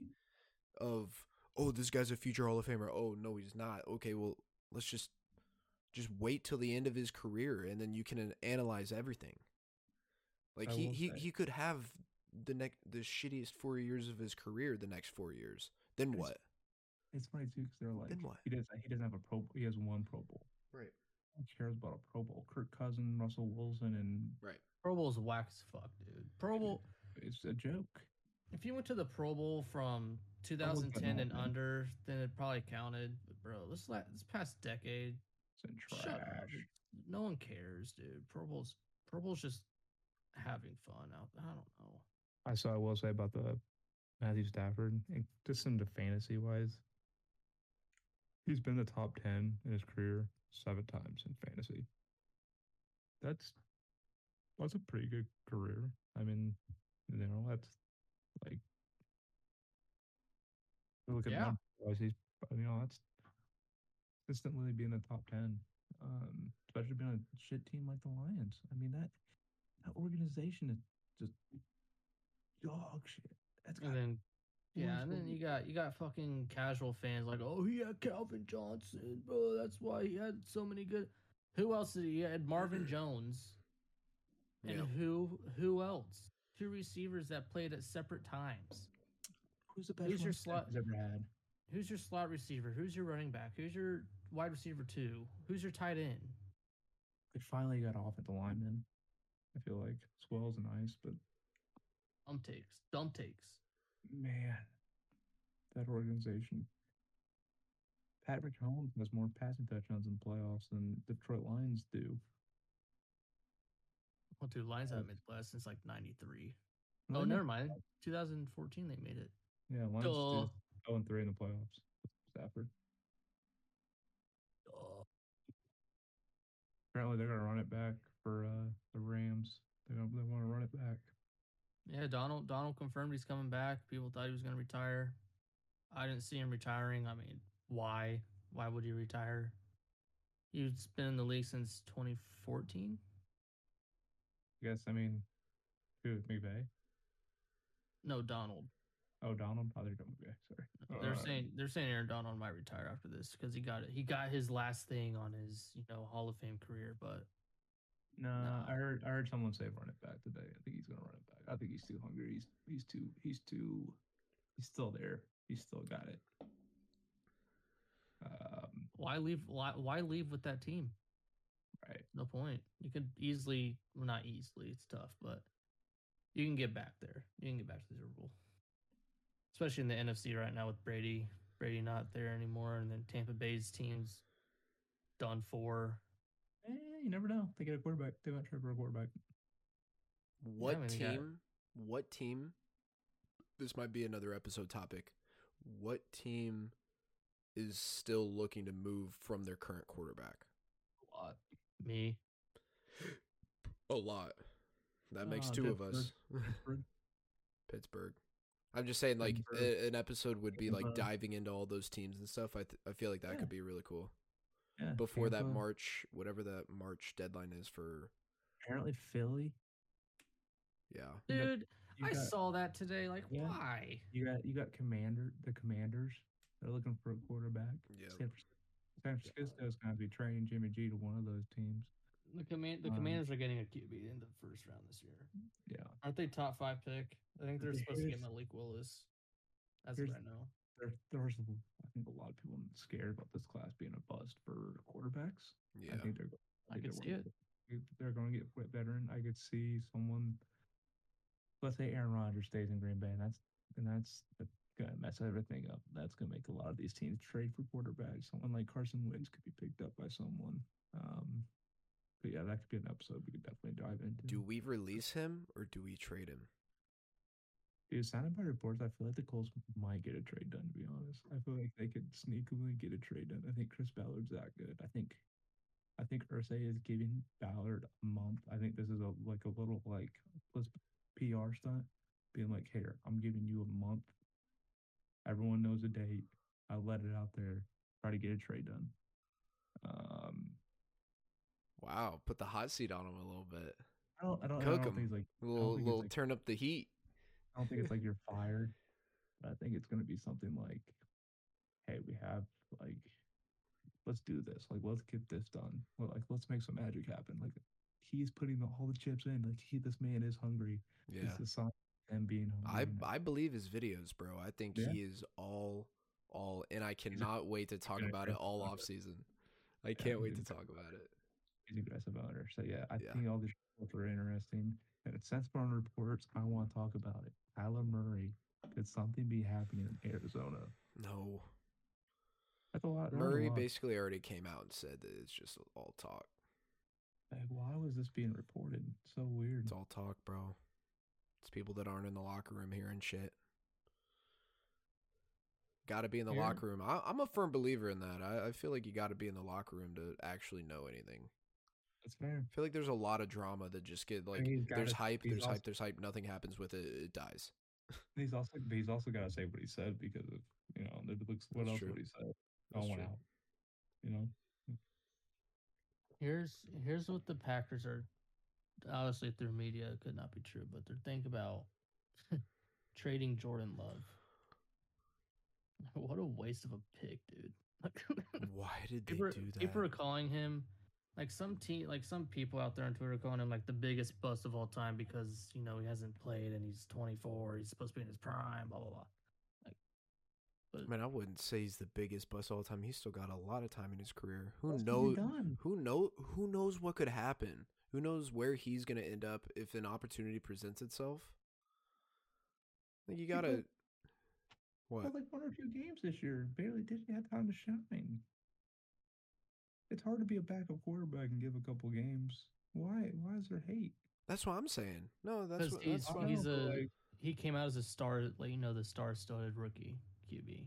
of oh this guy's a future Hall of Famer. Oh no, he's not. Okay, well let's just just wait till the end of his career and then you can analyze everything. Like I he he, say- he could have the next the shittiest four years of his career the next four years. Then what? It's funny too because they're like he doesn't he doesn't have a pro. He has one Pro Bowl. Right. Who cares about a Pro Bowl? Kirk Cousin, Russell Wilson, and Right. Pro Bowl's whack as fuck, dude. Pro Bowl. it's a joke. If you went to the Pro Bowl from 2010 and man. under, then it probably counted. But bro, this la- this past decade, It's in shut up. trash. No one cares, dude. Pro Bowl's Pro Bowl's just having fun out. I don't know. I saw. I will say about the Matthew Stafford, and just into fantasy wise, he's been the top ten in his career seven times in fantasy. That's that's a pretty good career. I mean, you know, that's like you look at Yeah. he's you know that's consistently being the top ten, um, especially being on a shit team like the Lions. I mean that that organization is just dog shit. That's And then yeah, and then you got you got fucking casual fans like, oh, he had Calvin Johnson, bro. That's why he had so many good. Who else did he had? Marvin Jones. And Yeah. who who else? Two receivers that played at separate times. who's the best who's your slot- ever had? Who's your slot receiver? Who's your running back? Who's your wide receiver two? Who's your tight end? They finally got off at the lineman. I feel like Sewell's nice, but Dumb takes. Dumb takes. Man, that organization. Patrick Mahomes has more passing touchdowns in the playoffs than Detroit Lions do. Well, dude, Lions haven't made the playoffs since like '93. No, Oh, never mind. 2014 they made it. Yeah, Lions Duh. do 0 and 3 in the playoffs. Stafford. Duh. Apparently, they're gonna run it back for uh, the Rams. They don't. They want to run it back. Yeah, Donald Donald confirmed he's coming back. People thought he was going to retire. I didn't see him retiring. I mean, why? Why would he retire? He's been in the league since 2014. I guess. I mean, who? McVay? No, Donald. Oh, Donald. Oh, they're doing McVay. Sorry. They're Uh, saying they're saying Aaron Donald might retire after this because he got it. He got his last thing on his you know Hall of Fame career, but No, Nah. I heard I heard someone say run it back today. I think he's gonna run it back. I think he's too hungry. He's he's too he's too he's still there. He's still got it. Um, why leave? Why, why leave with that team? Right. No point. You could easily, well, not easily. It's tough, but you can get back there. You can get back to the Super Bowl, especially in the NFC right now with Brady. Brady not there anymore, and then Tampa Bay's teams done for. Eh, you never know. They get a quarterback. They might try for a quarterback. What mean, they got- team? What team? This might be another episode topic. What team is still looking to move from their current quarterback? A lot. Me, A lot. That makes Uh, two of us. Pittsburgh. Pittsburgh. I'm just saying, like a, an episode would be like diving into all those teams and stuff. I th- I feel like that Yeah. could be really cool Yeah. before that March, whatever that March deadline is for. Apparently Philly. Yeah, You got- dude, You I got, saw that today. Like, Yeah. why? you got you got Commander the Commanders. They're looking for a quarterback. yeah. San Francisco, San Francisco's going to be trading Jimmy G to one of those teams. The command, the Um, Commanders are getting a QB in the first round this year. Yeah. Aren't they top five pick? I think they're supposed to get Here's- Malik Willis. That's here's- what I know. There, there was, a- I think, a lot of people scared about this class being a bust for quarterbacks. Yeah. I think they're. I think could see one of the- They're going to get a veteran. I could see someone. Let's say Aaron Rodgers stays in Green Bay, and that's and that's going to mess everything up. That's going to make a lot of these teams trade for quarterbacks. Someone like Carson Wentz could be picked up by someone. Um, but yeah, that could be an episode we could definitely dive into. Do we release him or do we trade him? Dude, sounded by reports, I feel like the Colts might get a trade done. To be honest, I feel like they could sneakily get a trade done. I think Chris Ballard's that good. I think, I think Irsay is giving Ballard a month. I think this is a like a little like let's PR stunt, being like, here, I'm giving you a month. Everyone knows a date. I let it out there. Try to get a trade done. Um, Wow, put the hot seat on him a little bit. I don't. I don't. I Cook don't 'em. think it's like. A little, little like- turn up the heat. I don't think it's like you're fired. But I think it's gonna be something like, hey, we have like, let's do this. Like, let's get this done. Like, let's make some magic happen. Like, he's putting all the chips in. Like, he, this man is hungry. Yeah, It's the sign him being I hungry. and I believe his videos, bro. I think Yeah. he is all all, and I cannot wait to talk about it all off season. I can't wait to talk about it. he's an aggressive owner. So yeah, I Yeah. think all these reports are interesting. And sense on reports. I want to talk about it. Kyler Murray. Could something be happening in Arizona? No, That's a lot. was a Murray lot. basically already came out and said that it's just all talk. Like, why was this being reported? So weird. It's all talk, bro. It's people that aren't in the locker room hearing shit. Got to be in the Yeah. locker room. I, I'm a firm believer in that. I, I feel like you got to be in the locker room to actually know anything. That's fair. I feel like there's a lot of drama that just get like there's hype, there's also- hype, there's hype. Nothing happens with it. It dies. He's also he's also got to say what he said because of you know what else true. would he say? That's I want true. out. You know. Here's here's what the Packers are obviously through media it could not be true, but they're thinking about trading Jordan Love. What a waste of a pick, dude. Why did they people, do that? people are calling him like some team like some people out there on Twitter are calling him like the biggest bust of all time because you know he hasn't played and he's 24. He's supposed to be in his prime. Blah blah blah. Like, but Man, I wouldn't say he's the biggest bust all the time. He's still got a lot of time in his career. Who What else has he knows? Who know? Who knows what could happen? Who knows where he's gonna end up if an opportunity presents itself? Like you gotta. What? Played like one or two games this year. Barely didn't have time to shine. It's hard to be a backup quarterback and give a couple games. Why? Why is there hate? That's what I'm saying. No, that's what. he's That's I what he's know, a like, he came out as a star like you know the star-studded rookie QB.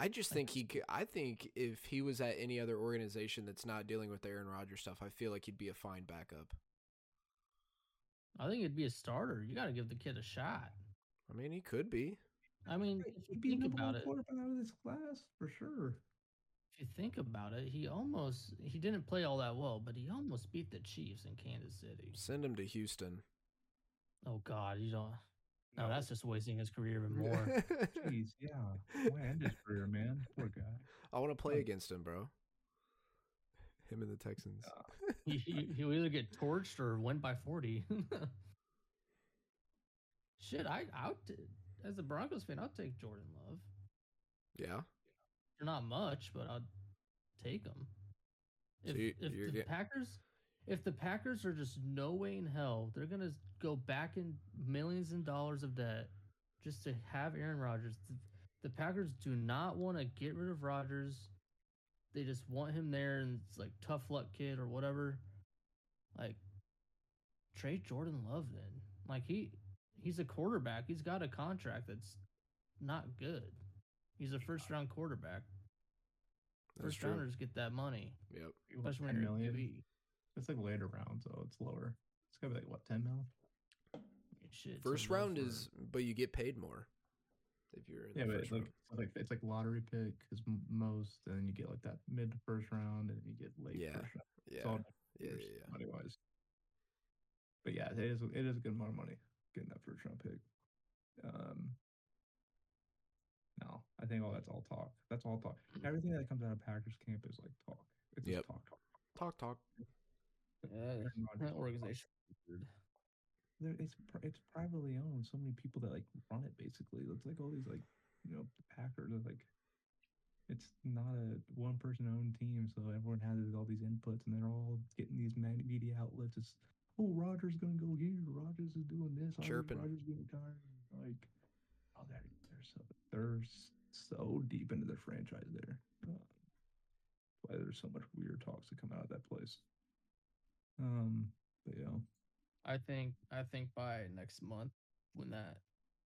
I just think he. Could, I think if he was at any other organization that's not dealing with the Aaron Rodgers stuff, I feel like he'd be a fine backup. I think he'd be a starter. You got to give the kid a shot. I mean, he could be. I mean, if he'd you be think number about one it, quarterback out of this class for sure. if you think about it, he almost he didn't play all that well, but he almost beat the Chiefs in Kansas City. Send him to Houston. Oh God, you don't. No, that's just wasting his career even more. Jeez, yeah. Why end his career, man? Poor guy. I want to play Like- against him, bro. Him and the Texans. he, he he'll either get torched or win by forty. Shit, I I would t- as a Broncos fan, I'll take Jordan Love. Yeah. They're not much, but I'll take him. So If, you- if the get- Packers if the Packers are just no way in hell, they're gonna go back in millions and dollars of debt just to have Aaron Rodgers. The, the Packers do not want to get rid of Rodgers. They just want him there, and it's like tough luck kid or whatever. Like trade Jordan Love then. Like he he's a quarterback. He's got a contract that's not good. He's a first round quarterback. That's First true. rounders get that money, Yep. What, especially when 10 you're a million? QB. It's like later round, so it's lower. It's gotta be like what, ten mil? Shit, First round for- is, but you get paid more if you're in Yeah, the but it's like, round. it's like it's like lottery pick is most, and then you get like that mid to first round, and then you get late Yeah, first round. Yeah, It's yeah, different yeah, yeah. money wise. But yeah, it is it is a good amount of money getting that first round pick. Um, no, I think all that's all talk. That's all talk. Everything that comes out of Packers camp is like talk. It's Yep. just talk, talk. Talk, talk. Yeah, that talk, talk. organization. is weird. There- It's it's privately owned. So many people that like run it. Basically, it's like all these like you know Packers are like. It's not a one person owned team, so everyone has all these inputs, and they're all getting these media outlets. It's oh Rodgers gonna go here, Rodgers is doing this, Chirping. Rodgers gonna retire. Like, oh they're they're so they're so deep into their franchise there. Uh, why there's so much weird talks that come out of that place. Um, but yeah. I think I think by next month when that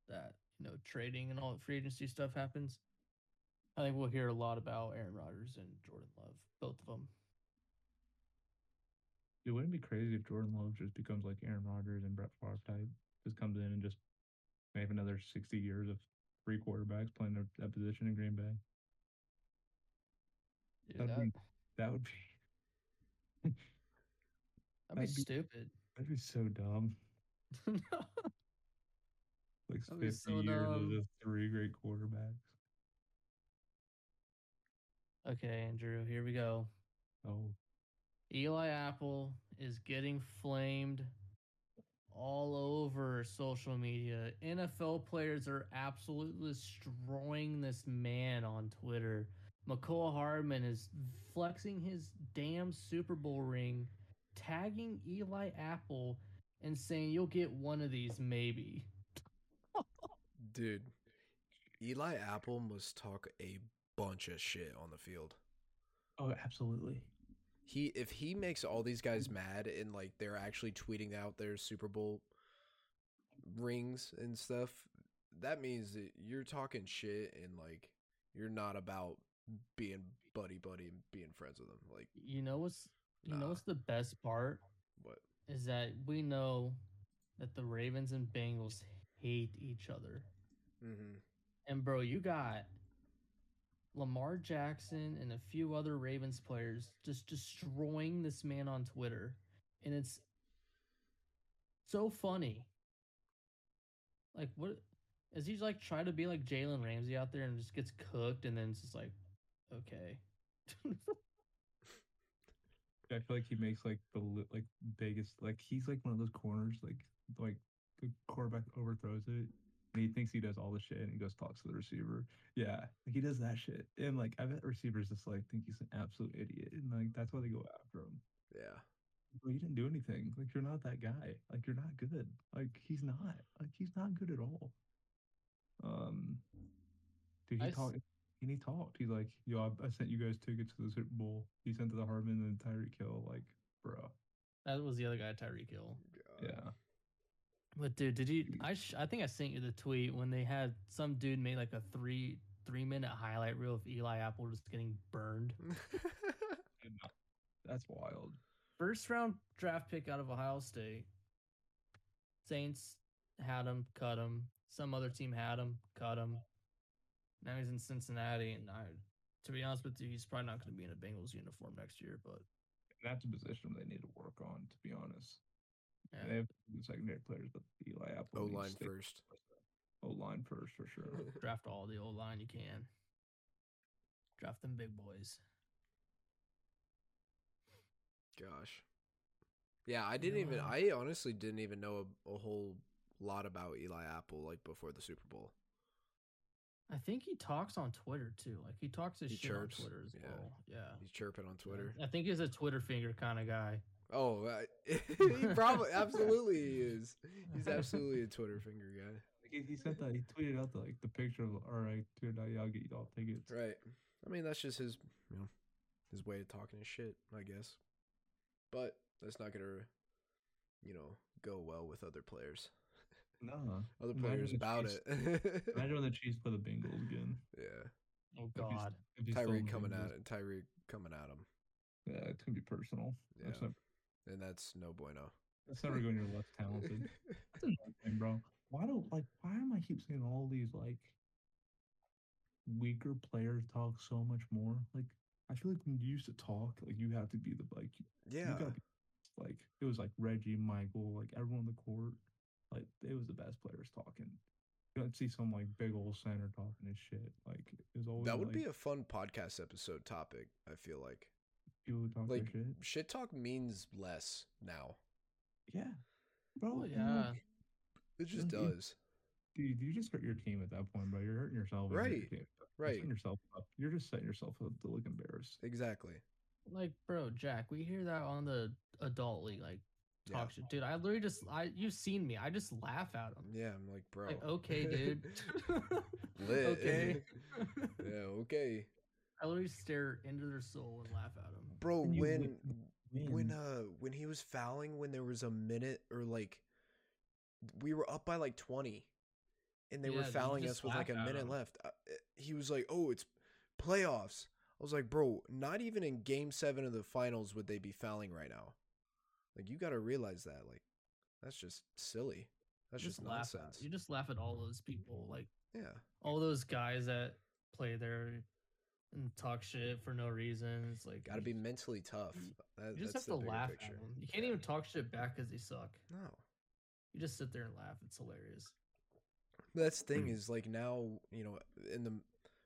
that you know trading and all the free agency stuff happens, I think we'll hear a lot about Aaron Rodgers and Jordan Love, both of them. It wouldn't be crazy if Jordan Love just becomes like Aaron Rodgers and Brett Favre type, just comes in and just maybe another sixty years of three quarterbacks playing their, that position in Green Bay. That'd that, be that would be that'd be that'd be- stupid. that'd be so dumb. Like That'd be fifty so years of dumb. just three great quarterbacks. okay, Andrew, here we go. Oh, Eli Apple is getting flamed all over social media. NFL players are absolutely destroying this man on Twitter. Mecole Hardman is flexing his damn Super Bowl ring, tagging Eli Apple, and saying, You'll get one of these maybe. Dude, Eli Apple must talk a bunch of shit on the field. oh, absolutely. He if he makes all these guys mad and like they're actually tweeting out their Super Bowl rings and stuff, that means that you're talking shit and like you're not about being buddy buddy and being friends with them. Like You know what's you know what's the best part? what? is that we know that the Ravens and Bengals hate each other. Mm-hmm. And bro, you got Lamar Jackson and a few other Ravens players just destroying this man on Twitter. And it's so funny. Like what is he like try to be like Jalen Ramsey out there and just gets cooked and then it's just like okay. I feel like he makes like the like biggest like he's like one of those corners like like the quarterback overthrows it and he thinks he does all the shit and he goes talks to the receiver. Yeah, like he does that shit and like I bet receivers just like think he's an absolute idiot and like that's why they go after him. Yeah. Bro, you didn't do anything. Like you're not that guy. Like you're not good. Like he's not. Like he's not good at all. Um, dude, I he s- talked. And he talked. He's like, "Yo, I, I sent you guys tickets to the Super Bowl." He sent to the Hardman and Tyreek Hill. Like, bro, that was the other guy, Tyreek Hill. God. yeah. But dude, did you? I sh- I think I sent you the tweet when they had some dude made like a three three minute highlight reel of Eli Apple just getting burned. That's wild. First round draft pick out of Ohio State. Saints had him, cut him. Some other team had him, cut him. Now he's in Cincinnati, and I, to be honest with you, he's probably not going to be in a Bengals uniform next year. But That's a position they need to work on. To be honest, yeah, they have good secondary players, but Eli Apple O line first. O line first for sure. draft all the old line you can. Draft them big boys. Gosh. Yeah, I didn't even. I honestly didn't even know a, a whole lot about Eli Apple like before the Super Bowl. I think he talks on Twitter too. Like he talks his He shit chirps, on Twitter as yeah. well. Yeah. He's chirping on Twitter. I think he's a Twitter finger kind of guy. Oh, uh, he probably absolutely is. He's absolutely a Twitter finger guy. Like, he, he sent that. He tweeted out the, like the picture of all right, dude. I, I'll get you all tickets. Right. I mean, that's just his, you know, his way of talking his shit, I guess. But that's not gonna, you know, go well with other players. No, Other players about Chiefs- it. imagine when the Chiefs play the Bengals again. yeah. Oh God. if he's still in Tyreek coming Bengals. at it. Tyreek coming at him. Yeah, it's gonna be personal. That's, Yeah. not, And that's no bueno. that's never going to your less talented. That's another thing, bro. Why don't like why am I keep seeing all these like weaker players talk so much more? Like I feel like when you used to talk, like you had to be the like you yeah. gotta be like it was like Reggie, Michael, like everyone on the court. Like it was the best players talking. You don't see some like big old center talking his shit. Like it was always That would like, be a fun podcast episode topic, I feel like. people who talk Like shit. shit talk means less now. Yeah. Bro, yeah. like, It just Yeah, does. Dude, you just hurt your team at that point, bro. You're hurting yourself. and your Right. You're Right. setting yourself up. You're just setting yourself up to look embarrassed. Exactly. Like, bro, Jack, we hear that on the adult league, like Yeah. shit, dude. I literally just, I, you've seen me. I just laugh at them. Yeah, I'm like, bro. Like, okay, dude. Okay. yeah, okay. I literally stare into their soul and laugh at them. Bro, when win- when uh when he was fouling when there was a minute or like we were up by like 20 and they Yeah, were fouling us with like a minute at minute 'em. left. Uh, uh, he was like, "Oh, it's playoffs." I was like, "Bro, not even in game 7 of the finals would they be fouling right now." Like you got to realize that like that's just silly. That's You just, at- nonsense. you just laugh at all those people, like Yeah. all those guys that play there and talk shit for no reason. It's like Got to be mentally tough. That, You just have to laugh picture. at them. You can't Yeah. even talk shit back because they suck. No. You just sit there and laugh. It's hilarious. That's the thing Mm. is like now, you know, in the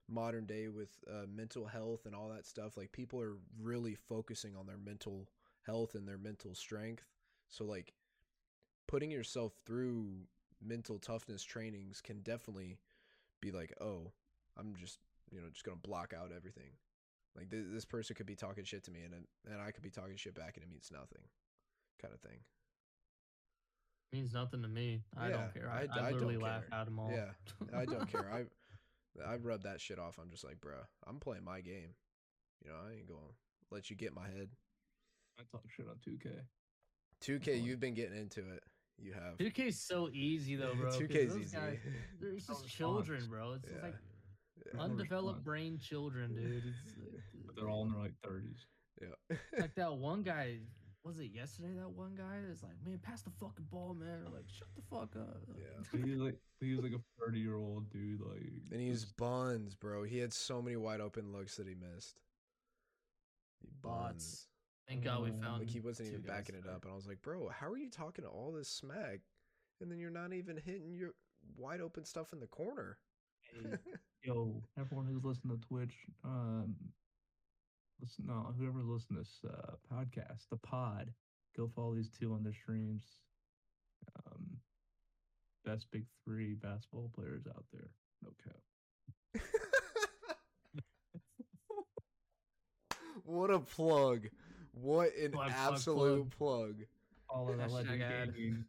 modern day with uh, mental health and all that stuff, like people are really focusing on their mental health and their mental strength. So like putting yourself through mental toughness trainings can definitely be like, "Oh, I'm just, you know, just going to block out everything." Like th- this person could be talking shit to me and and I could be talking shit back and it means nothing. Kind of thing. means nothing to me. I Yeah, don't care. I I, I, I don't literally laugh care. at them all. Yeah, I don't care. I I rub that shit off. I'm just like, bruh, I'm playing my game. You know, I ain't going to let you get my head. I talk shit on 2K. 2K, you've been getting into it. You have. 2K is so easy though, bro. 2K's those easy. Guys, they're just response. children, bro. It's just like Yeah. undeveloped response. brain children, dude. It's, uh, But they're all in their like 30s. yeah. like that one guy. Was it yesterday? That one guy is like, man, pass the fucking ball, man. Or like, shut the fuck up. Yeah. But he's like he was like a 30 year old dude. Like and he used buns, bro. He had so many wide open looks that he missed. He Bots. Thank God we Oh, found. Like he wasn't even backing it up, and I was like, "Bro, how are you talking all this smack, and then you're not even hitting your wide open stuff in the corner?" Hey, yo, everyone who's listening to Twitch, um, listen, no, whoever's listening to this uh, podcast, the pod, go follow these two on their streams. Um, best big three basketball players out there. No cap. what a plug! What an Plug, plug, absolute plug! Follow the Legend. Gaming,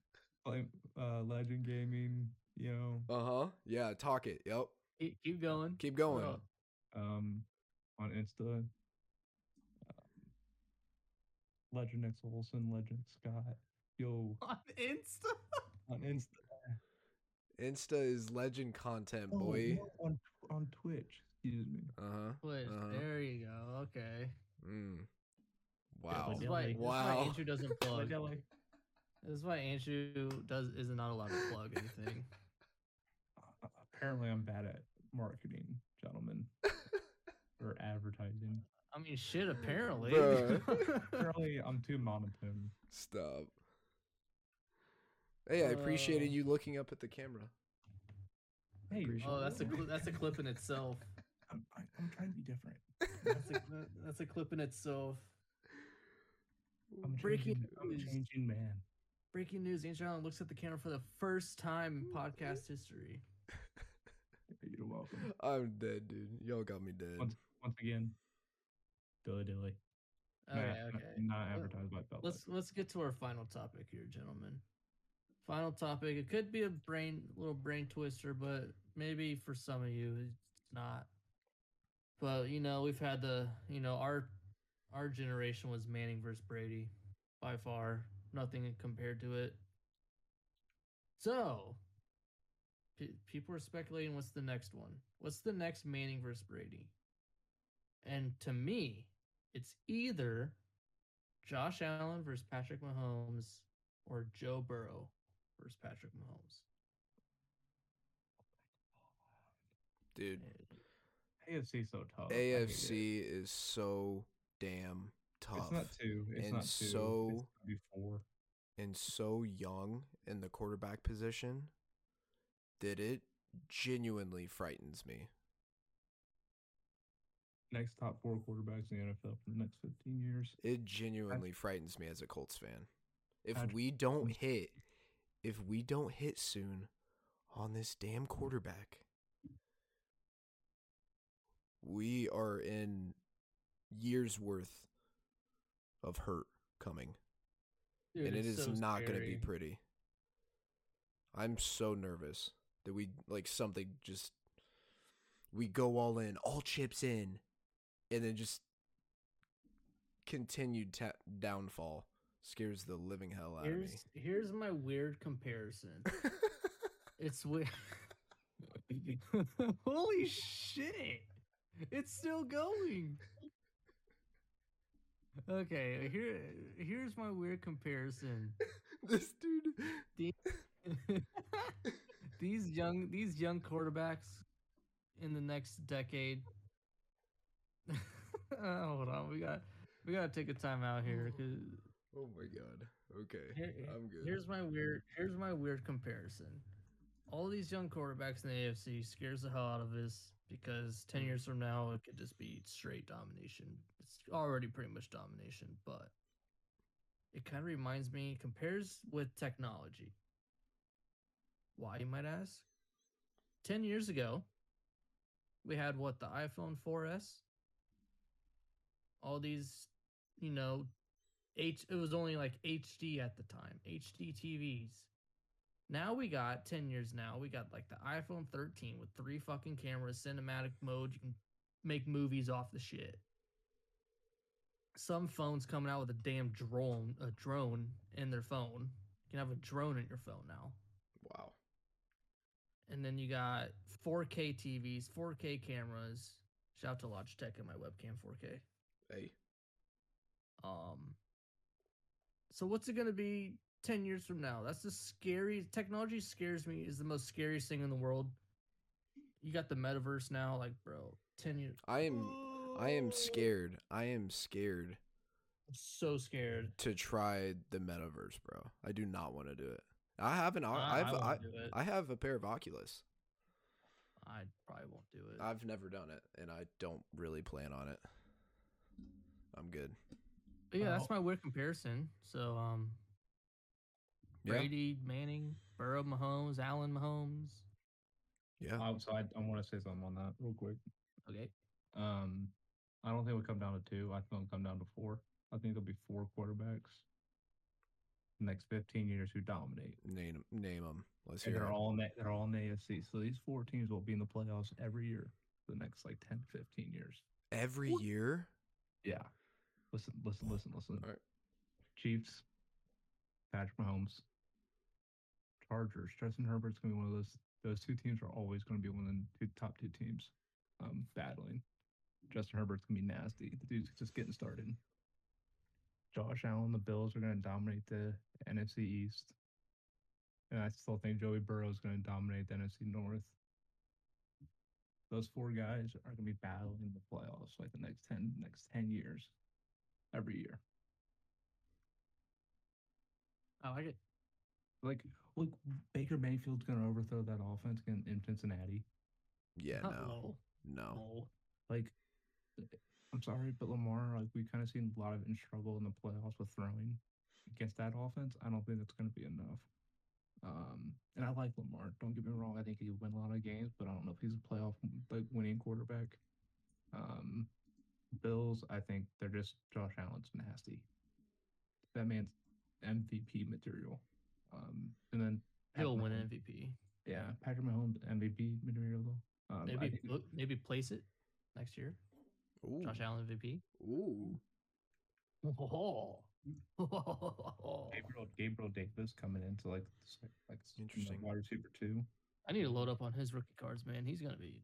like, uh, Legend Gaming. You know, Uh huh. Yeah, talk it. Yep. Keep, keep going. Keep going. Bro, um, on Insta. Um, Legend X Olson, Legend Scott. Yo, on Insta. on Insta. Insta is legend content, Oh, boy. no, on on Twitch. Excuse me. Uh huh. Wait, Uh-huh. there you go. Okay. Mm. Wow. This Yeah, why, like- this is Wow. why Andrew doesn't plug. Like, like, This is why Andrew does is not allowed to plug anything. uh, apparently, I'm bad at marketing, gentlemen, or advertising. I mean, shit. Apparently. Apparently, I'm too monotone. Stop. Hey, I appreciated Uh, you looking up at the camera. Hey, appreciate oh, that's a that. cli- that's a clip in itself. I'm, I- I'm trying to be different. That's a cli- that's a clip in itself. I'm Breaking changing, I'm a news. changing man. Breaking news: Andrew Allen looks at the camera for the first time in mm-hmm. podcast history. You're welcome. I'm dead, dude. Y'all got me dead. Once, once again, dilly dilly. Oh, nah, Okay, not- okay. Not advertised by Belichick. Let's let's get to our final topic here, gentlemen. Final topic. It could be a brain little brain twister, but maybe for some of you it's not. But you know, we've had the you know our our generation was Manning versus Brady by far. Nothing compared to it. So, pe- people are speculating what's the next one. What's the next Manning versus Brady? And to me, it's either Josh Allen versus Patrick Mahomes or Joe Burrow versus Patrick Mahomes. Dude, AFC is so tough. I hate it. AFC is so damn tough It's not two. It's and not two. so- it's gonna be four. and so young in the quarterback position that it genuinely frightens me. Next top four quarterbacks in the NFL for the next 15 years. It genuinely frightens me as a Colts fan. If Patrick we don't hit, if we don't hit soon on this damn quarterback, we are in years worth of hurt coming. Dude, and it's so not going to be pretty. I'm so nervous that we like something just we go all in, all chips in, and then just continued ta- downfall scares the living hell out Here's of me. here's my weird comparison. It's weird. Holy shit! It's still going. Okay, here here's my weird comparison. this dude. these young these young quarterbacks in the next decade. Uh, hold on, we got we gotta take a time out here because Oh my god. Okay, Here- I'm good. here's my weird here's my weird comparison. All these young quarterbacks in the AFC scares the hell out of us because ten mm-hmm. years from now it could just be straight domination. It's already pretty much domination, but it kind of reminds me compares with technology. Why you might ask? Ten years ago, we had what the iPhone 4S. All these, you know, H it was only like HD at the time, HD TVs. Now we got 10 years now, we got like the iPhone 13 with three fucking cameras, cinematic mode, you can make movies off the shit. Some phones coming out with a damn drone, a drone in their phone. You can have a drone in your phone now. wow. And then you got 4K TVs, 4K cameras. Shout out to Logitech and my webcam 4K. Hey. Um. So what's it gonna be ten years from now? That's the scary technology. Scares me. Is the most scariest thing in the world. You got the metaverse now, like bro. Ten years. I am I am scared. I am scared I'm so scared. to try the metaverse, bro. I do not want to do it. I have an. I, I, I've, won't I, do it. I have a pair of Oculus. I probably won't do it. I've never done it, and I don't really plan on it. I'm good. But yeah, that's my weird comparison. So um, Yeah. Brady, Manning, Burrow, Mahomes, Allen, Mahomes. Yeah. Um, so I, I want to say something on that real quick. Okay. Um, I don't think it'll come down to two. I think it'll come down to four. I think there'll be four quarterbacks the next 15 years who dominate. Name name them. Let's And hear they're 'em. all in the, they're all in the AFC. So these four teams will be in the playoffs every year for the next like 10, 15 years. every What? year. Yeah. Listen, listen, listen, listen. All right. Chiefs, Patrick Mahomes, Chargers. Justin Herbert's gonna be one of those. Those two teams are always going to be one of the top two teams um, battling. Justin Herbert's gonna be nasty. The dude's just getting started. Josh Allen, the Bills are going to dominate the NFC East, and I still think Joey Burrow is going to dominate the NFC North. Those four guys are going to be battling the playoffs like the next ten next ten years, every year. I like it. Like, look, Baker Mayfield's going to overthrow that offense in, in Cincinnati. Yeah. No. Uh-oh. No. No. Like, I'm sorry, but Lamar, like, we've kind of seen a lot of it in struggle in the playoffs with throwing against that offense. I don't think that's going to be enough. Um, and I like Lamar. Don't get me wrong. I think he'll win a lot of games, but I don't know if he's a playoff like winning quarterback. Um, Bills, I think they're just Josh Allen's nasty. That man's MVP material. Um, and then He'll Patrick win Mahomes- MVP. Yeah, Patrick Mahomes MVP material though. Um, I Maybe think- put- maybe place it next year. Ooh. Josh Allen MVP. Ooh. Oh. Gabriel Gabriel Davis coming into like s- like s- you know, Interesting. wide receiver two. I need to load up on his rookie cards, man. He's gonna be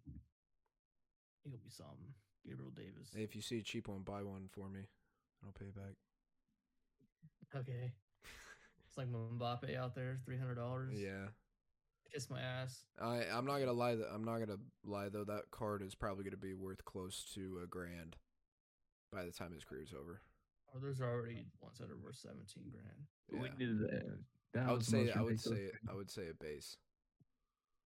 he'll be something. Gabriel Davis. Hey, if you see a cheap one, buy one for me. I'll pay you back. Okay. It's like Mbappe out there, three hundred dollars. Yeah. Kiss my ass. I I'm not gonna lie. That I'm not gonna lie though. That card is probably gonna be worth close to a grand by the time his career's over. Oh, or there's already ones that are worth seventeen grand. We Yeah. needed that. That I would say most I would say thing. I would say a base,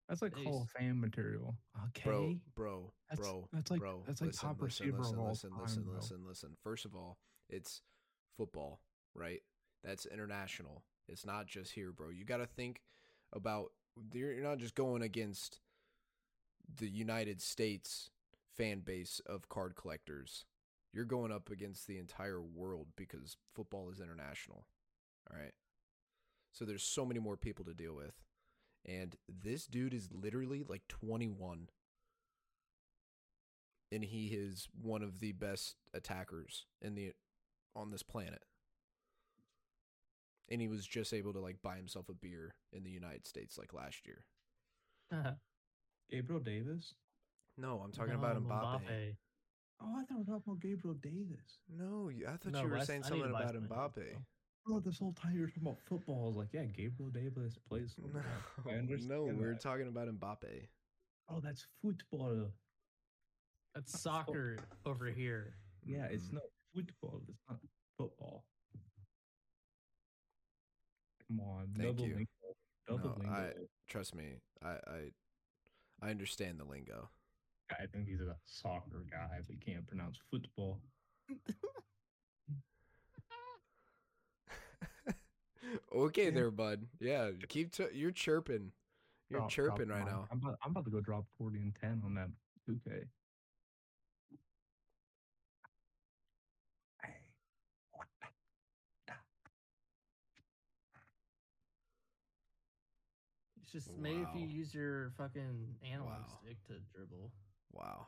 that's like Hall of Fame material. Okay, bro, bro, That's- bro, that's like- bro. that's like listen, top listen, receiver of listen, all listen, time, listen, bro. listen, listen. First of all, it's football, right? That's international. It's not just here, bro. You got to think about. You're not just going against the United States fan base of card collectors. You're going up against the entire world because football is international. All right. So there's so many more people to deal with. And this dude is literally like 21. And he is one of the best attackers in the on this planet. And he was just able to like buy himself a beer in the United States like last year. Uh-huh. Gabriel Davis. No, I'm talking about No, Mbappe. Oh, I thought we were talking about Gabriel Davis. No, you- I thought No, you were I s- saying I something about some Mbappe. bro. Bro, this whole time you were talking about football. I was like, yeah, Gabriel Davis plays No. I understand no, we were that. talking about Mbappe. Oh, that's football. That's soccer over here. Yeah, it's not football. It's not football. Come on, Thank double you. lingo. Double No, lingo. I- Trust me, I I, I understand the lingo. I think he's a soccer guy if he can't pronounce football. okay, there, bud. Yeah, keep t- you're chirping. You're Drop- drop chirping right mine. now. I'm about, I'm about to go drop 40 and 10 on that 2K. It's just maybe if you use your fucking analog Wow. stick to dribble. Wow,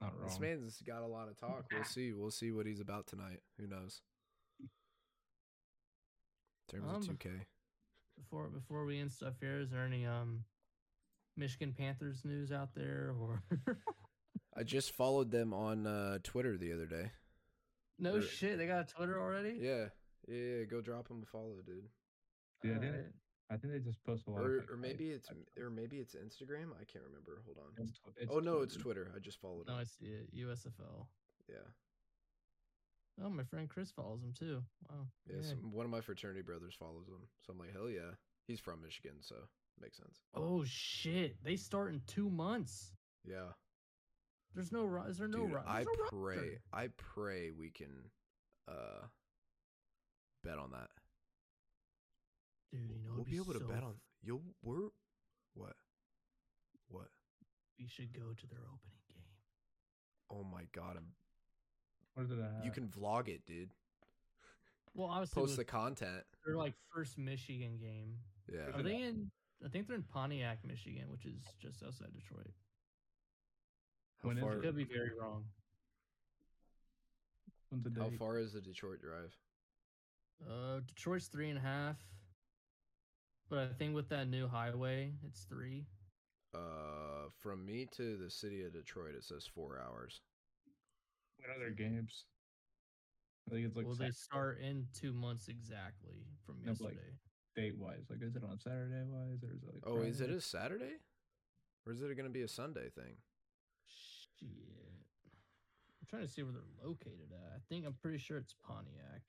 Not wrong. this man's got a lot of talk. We'll see. We'll see what he's about tonight. Who knows? In terms Um, of 2K. Before before we end stuff here, is there any um Michigan Panthers news out there or I just followed them on uh, Twitter the other day. no Or- shit? They got a Twitter already? Yeah, yeah, yeah, go drop them a follow, dude. Yeah, I didn't- Alright. I think they just post a lot. Or of or maybe it's or maybe it's Instagram. I can't remember. Hold on. it's it's oh no, it's Twitter. I just followed No, him. I see it. USFL. Yeah, Oh, my friend Chris follows him too. Wow. yeah. Yay. some- one of my fraternity brothers follows him, so I'm like, hell yeah. He's from Michigan, so makes sense. Oh shit! They start in two months. Yeah, There's no. Is there no? dude. ro- I no pray, roster. I pray we can uh bet on that. Dude, you know we'll it'd be able to bet on. You'll we're what? What? We should go to their opening game. Oh my god! I'm, What did I you can vlog it, dude. Well, obviously, Post with the content. They're like first Michigan game. Yeah. Are they in? I think they're in Pontiac, Michigan, which is just outside Detroit. How When is far? I could be very wrong. How far is the Detroit drive? Uh, Detroit's three and a half, but I think with that new highway, it's three. Uh, from me to the city of Detroit, it says four hours. What other games? I think it's like well, they start in two months exactly from No, but, like, yesterday. date wise. Like, is it on Saturday wise or is it like? Oh, is it a Saturday? Or is it going to be a Sunday thing? Shit. I'm trying to see where they're located at. I think I'm pretty sure it's Pontiac.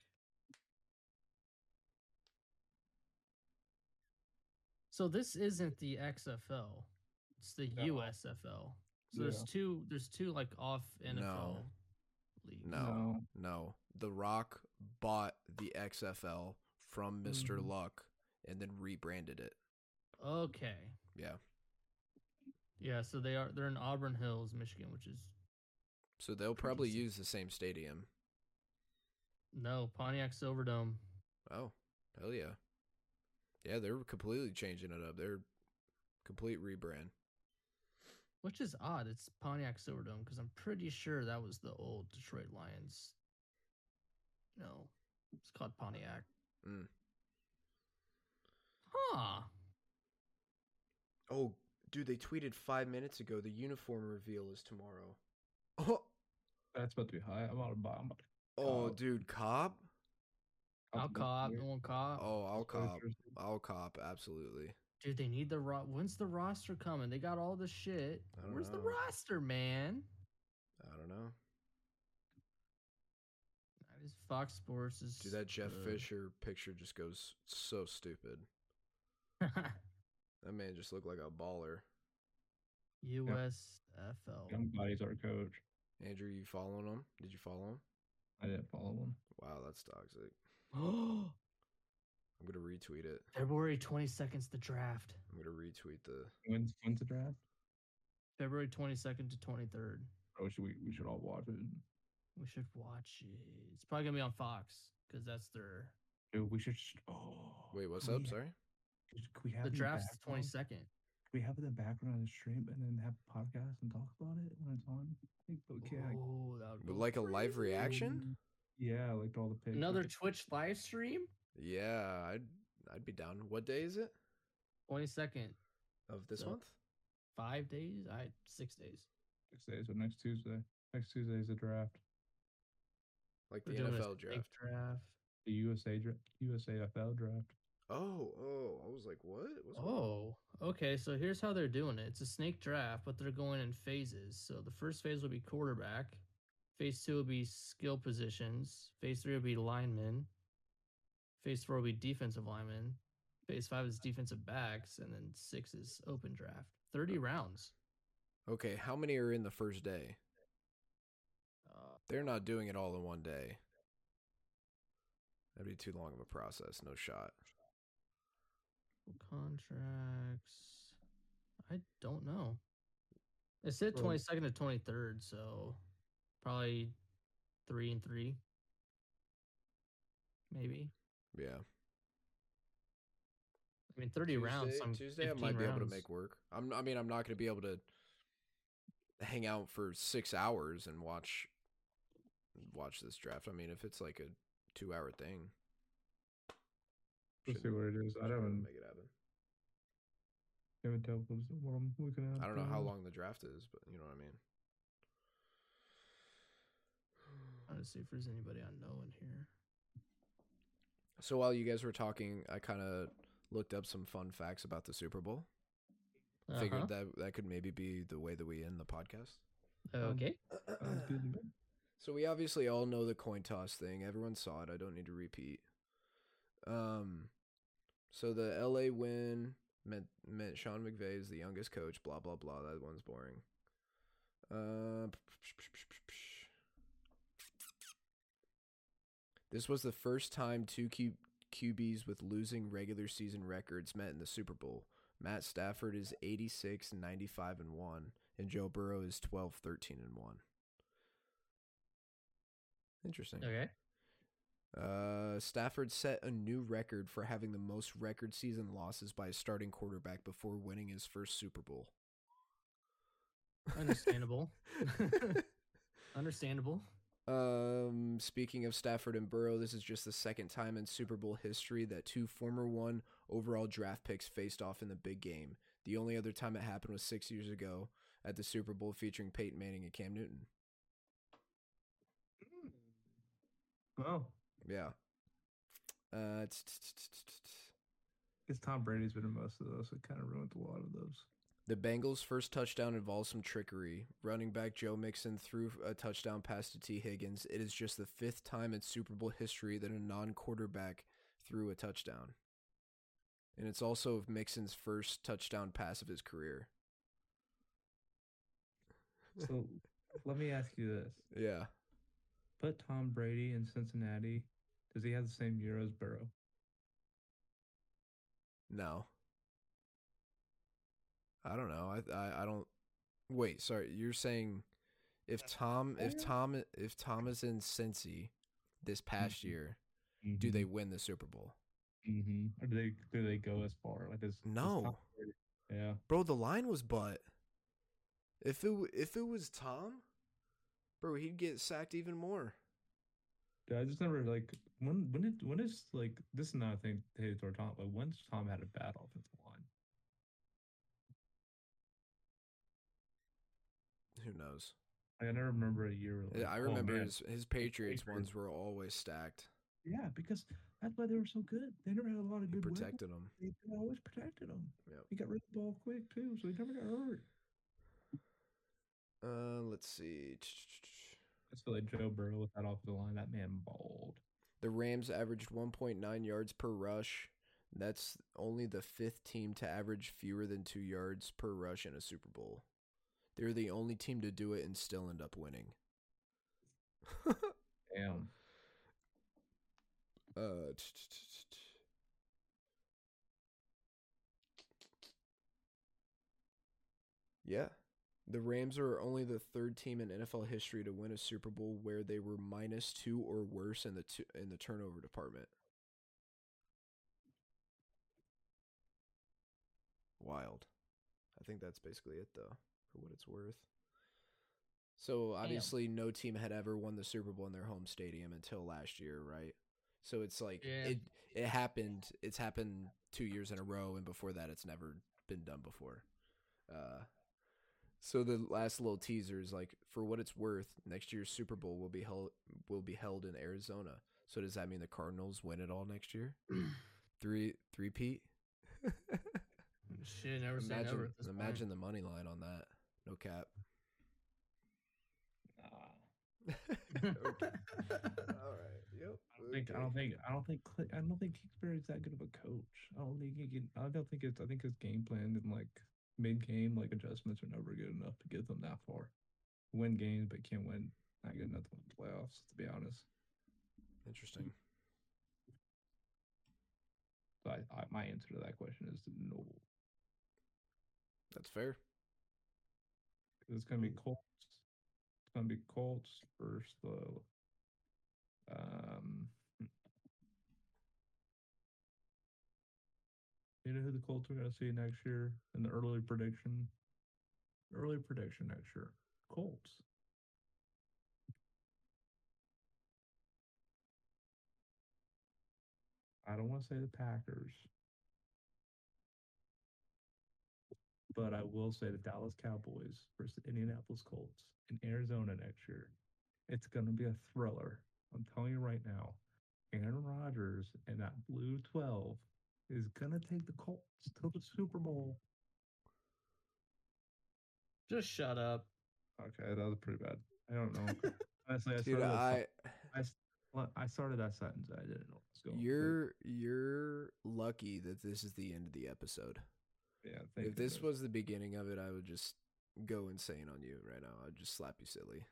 So this isn't the XFL. It's the No. USFL. So there's two there's two like off NFL No. leagues. No, no. The Rock bought the XFL from mister Mhm. Luck and then rebranded it. Okay. Yeah. Yeah, so they are they're in Auburn Hills, Michigan, which is So they'll probably Pretty use the same stadium. No, Pontiac Silverdome. Oh, hell yeah. Yeah, they're completely changing it up. They're complete rebrand. Which is odd. It's Pontiac Silverdome because I'm pretty sure that was the old Detroit Lions. No, it's called Pontiac. Mm. Huh. Oh, dude, they tweeted five minutes ago the uniform reveal is tomorrow. Oh, That's about to be high. I'm about to buy. I'm about to oh dude, cop? I'll cop cop. this No year. one cop. Oh, I'll cop. I'll cop, absolutely. Dude, they need the ro- when's the roster coming? They got all the shit. I don't Where's the roster, man? I don't know. That is Fox Sports is Dude, that Jeff uh, Fisher picture just goes so stupid. That man just looked like a baller. USFL. Young Buddy's our coach. Andrew, you following him? Did you follow him? I didn't follow him. Wow, that's toxic. I'm gonna retweet it. February 22nd's the draft. I'm gonna retweet the. When's when's the draft? February 22nd to 23rd. Oh, should we we should all watch it. We should watch it. It's probably gonna be on Fox because that's their Dude, we should. Just, oh, Wait, what's can up? we- Sorry. Could we have the it draft's background? 22nd. Could we have it in the background on the stream and then have a podcast and talk about it when it's on? I think we can. Oh, that would But go like a live crazy. reaction? Yeah, like all the pictures. Another Twitch live stream. Yeah, I'd I'd be down. What day is it 22nd. of this So- month? Five days. I six days. six days, so next Tuesday. Next Tuesday is the draft. Like the We're doing NFL draft. draft. The USA dra- USAFL draft. Oh, oh, I was like, what? What's going on? Oh, okay. So here's how they're doing it. It's a snake draft, but they're going in phases. So the first phase will be quarterback. Phase two will be skill positions. Phase three will be linemen. Phase four will be defensive linemen. Phase five is defensive backs, and then six is open draft. Thirty rounds. Okay, how many are in the first day? Uh, They're not doing it all in one day. That'd be too long of a process. No shot. contracts. I don't know. It said twenty second to twenty third, so probably three and three. Maybe. Yeah. I mean, thirty rounds. Tuesday, Some Tuesday I 15 might be able to make work. I'm. I mean, I'm not going to be able to hang out for six hours and watch watch this draft. I mean, if it's like a two hour thing, Let's see shouldn't- what it is. I should be able to haven't make it happen. haven't told what is- what I'm looking at. I don't know how long the draft is, but you know what I mean. Trying to see if there's anybody I know in here. So while you guys were talking, I kind of looked up some fun facts about the Super Bowl. Uh-huh. Figured that that could maybe be the way that we end the podcast. Okay. Sounds good to me. So we obviously all know the coin toss thing. Everyone saw it. I don't need to repeat. Um, so the LA win meant meant Sean McVay is the youngest coach. Blah blah blah. That one's boring. Uh, this was the first time two Q- QBs with losing regular season records met in the Super Bowl. Matt Stafford is 86, 95 and 1 and Joe Burrow is 12, 13 and 1. Interesting. Okay. Uh, Stafford set a new record for having the most record season losses by a starting quarterback before winning his first Super Bowl. Understandable. Understandable. Um, speaking of Stafford and Burrow, this is just the second time in Super Bowl history that two former one overall draft picks faced off in the big game. The only other time it happened was six years ago at the Super Bowl featuring Peyton Manning and Cam Newton. Oh, Yeah. Uh, because Tom Brady's been in most of those. It kind of ruined a lot of those. The Bengals' first touchdown involves some trickery. Running back Joe Mixon threw a touchdown pass to Tee Higgins. It is just the fifth time in Super Bowl history that a non quarterback threw a touchdown. And it's also Mixon's first touchdown pass of his career. So let me ask you this: Yeah. Put Tom Brady in Cincinnati. Does he have the same year as Burrow? No. I don't know. I, I I don't. Wait, sorry. You're saying if Tom if Tom if Tom is in Cincy this past Mhm. year, do they win the Super Bowl? hmm Or do they do they go as far? Like does No. Yeah. Bro, the line was but If it if it was Tom, bro, he'd get sacked even more. Dude, I just never like when when did when is like this is not a thing hate toward Tom, but when's Tom had a bad offensive line? Who knows? I never remember a year. Like, I oh, remember man, his his Patriots Patriots. ones were always stacked. Yeah, because that's why they were so good. They never had a lot of He good weapons. protected them. They, always protected them. Yep. He got rid of the ball quick too, so he never got hurt. Uh, let's see. I feel like Joe Burrow with that offensive line, that man balled. The Rams averaged 1.9 yards per rush. That's only the fifth team to average fewer than two yards per rush in a Super Bowl. They're the only team to do it and still end up winning. Damn. uh, yeah. The Rams are only the third team in NFL history to win a Super Bowl where they were minus two or worse in the in the turnover department. Wild. I think that's basically it though, for what it's worth. So obviously no team had ever won the Super Bowl in their home stadium until last year, right? So it's like Yeah. it it happened it's happened 2 years in a row and before that it's never been done before. Uh so the last little teaser is like for what it's worth, next year's Super Bowl will be held will be held in Arizona. So does that mean the Cardinals win it all next year? Three three Pete? Shit, never imagine imagine the money line on that. No cap. Nah. okay. All right. Yep. I don't think I don't think I don't think I don't think Kingsbury's that good of a coach. I don't think he can. I don't think it's. I think his game plan and like mid game like adjustments are never good enough to get them that far. Win games, but can't win. Not good enough to win playoffs. To be honest, Interesting. so I, I my answer to that question is no. That's fair. It's gonna be Colts. It's gonna be Colts versus the um. You know who the Colts are gonna see next year in the early prediction? Early prediction next year. Colts. I don't want to say the Packers. But I will say the Dallas Cowboys versus the Indianapolis Colts in Arizona next year. It's going to be a thriller. I'm telling you right now. Aaron Rodgers and that blue 12 is going to take the Colts to the Super Bowl. Just shut up. Okay, that was pretty bad. I don't know. Honestly, I Dude, started, that, I I, s- well, I started that sentence. I didn't know what was going. you're you're lucky that this is the end of the episode. Yeah. Thank if this goodness. was the beginning of it, I would just go insane on you right now. I'd just slap you silly.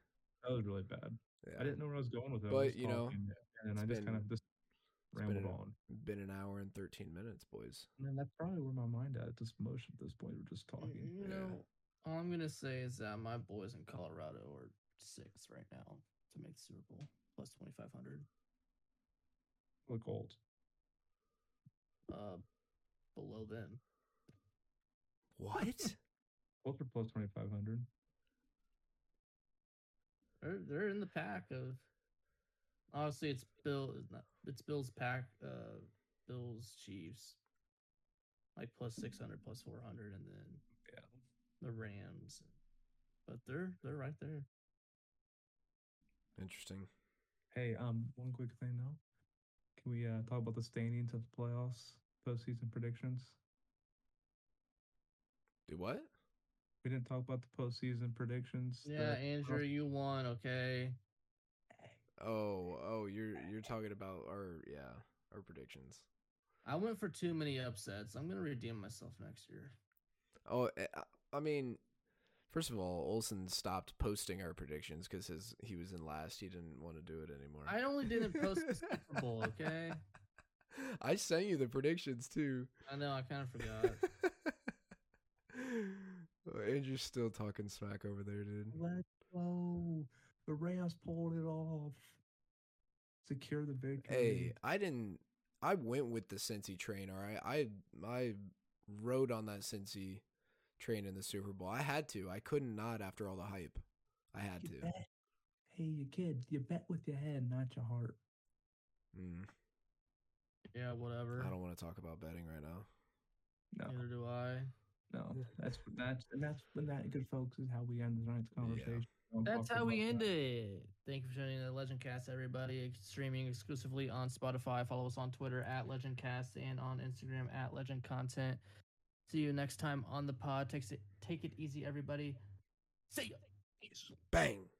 that was really bad. Yeah. I didn't know where I was going with it. But, you know, talking, and I it's just kind of just it's been rambled an- on. Been an hour and 13 minutes, boys. And then that's probably where my mind at at this motion at this point. We're just You talking. Yeah. know, all I'm gonna say is that my boys in Colorado are six right now to make the Super Bowl plus twenty five hundred. The Colts. Uh, below them. What? Both are plus twenty five hundred. They're they're in the pack of. Honestly, it's Bill. It's not. It's Bill's pack. Uh, Bills Chiefs. Like plus six hundred, plus four hundred, and then Yeah. the Rams. But they're they're right there. Interesting. Hey, um, one quick thing though. Can we uh talk about the standings of the playoffs, postseason predictions? Do what? We didn't talk about the postseason predictions. Yeah, playoff- Andrew, you won. Okay. Oh, oh, you're you're talking about our yeah, our predictions. I went for too many upsets. I'm gonna redeem myself next year. Oh, eh, I- I mean, first of all, Olson stopped posting our predictions because his he was in last. He didn't want to do it anymore. I only didn't post the Super Bowl. Okay. I sent you the predictions too. I know. I kind of forgot. Andrew's still talking smack over there, dude. Let's go. The Rams pulled it off. Secure the victory. Hey, I didn't. I went with the Cincy train. All right, I I rode on that Cincy train in the Super Bowl. I had to. I couldn't not after all the hype. I had You to. bet. Hey, you kid, you bet with your head, not your heart. Mm, Yeah, whatever. I don't want to talk about betting right now. No, Neither do I. no. That's that's and that's when that good folks is how we end tonight's conversation. Don't That's how we end that. it. Thank you for joining the Legend Cast, everybody. Streaming exclusively on Spotify. Follow us on Twitter at Legend Cast and on Instagram at Legend Content. See you next time on the pod. Take it, take it easy, everybody. See ya. Bang.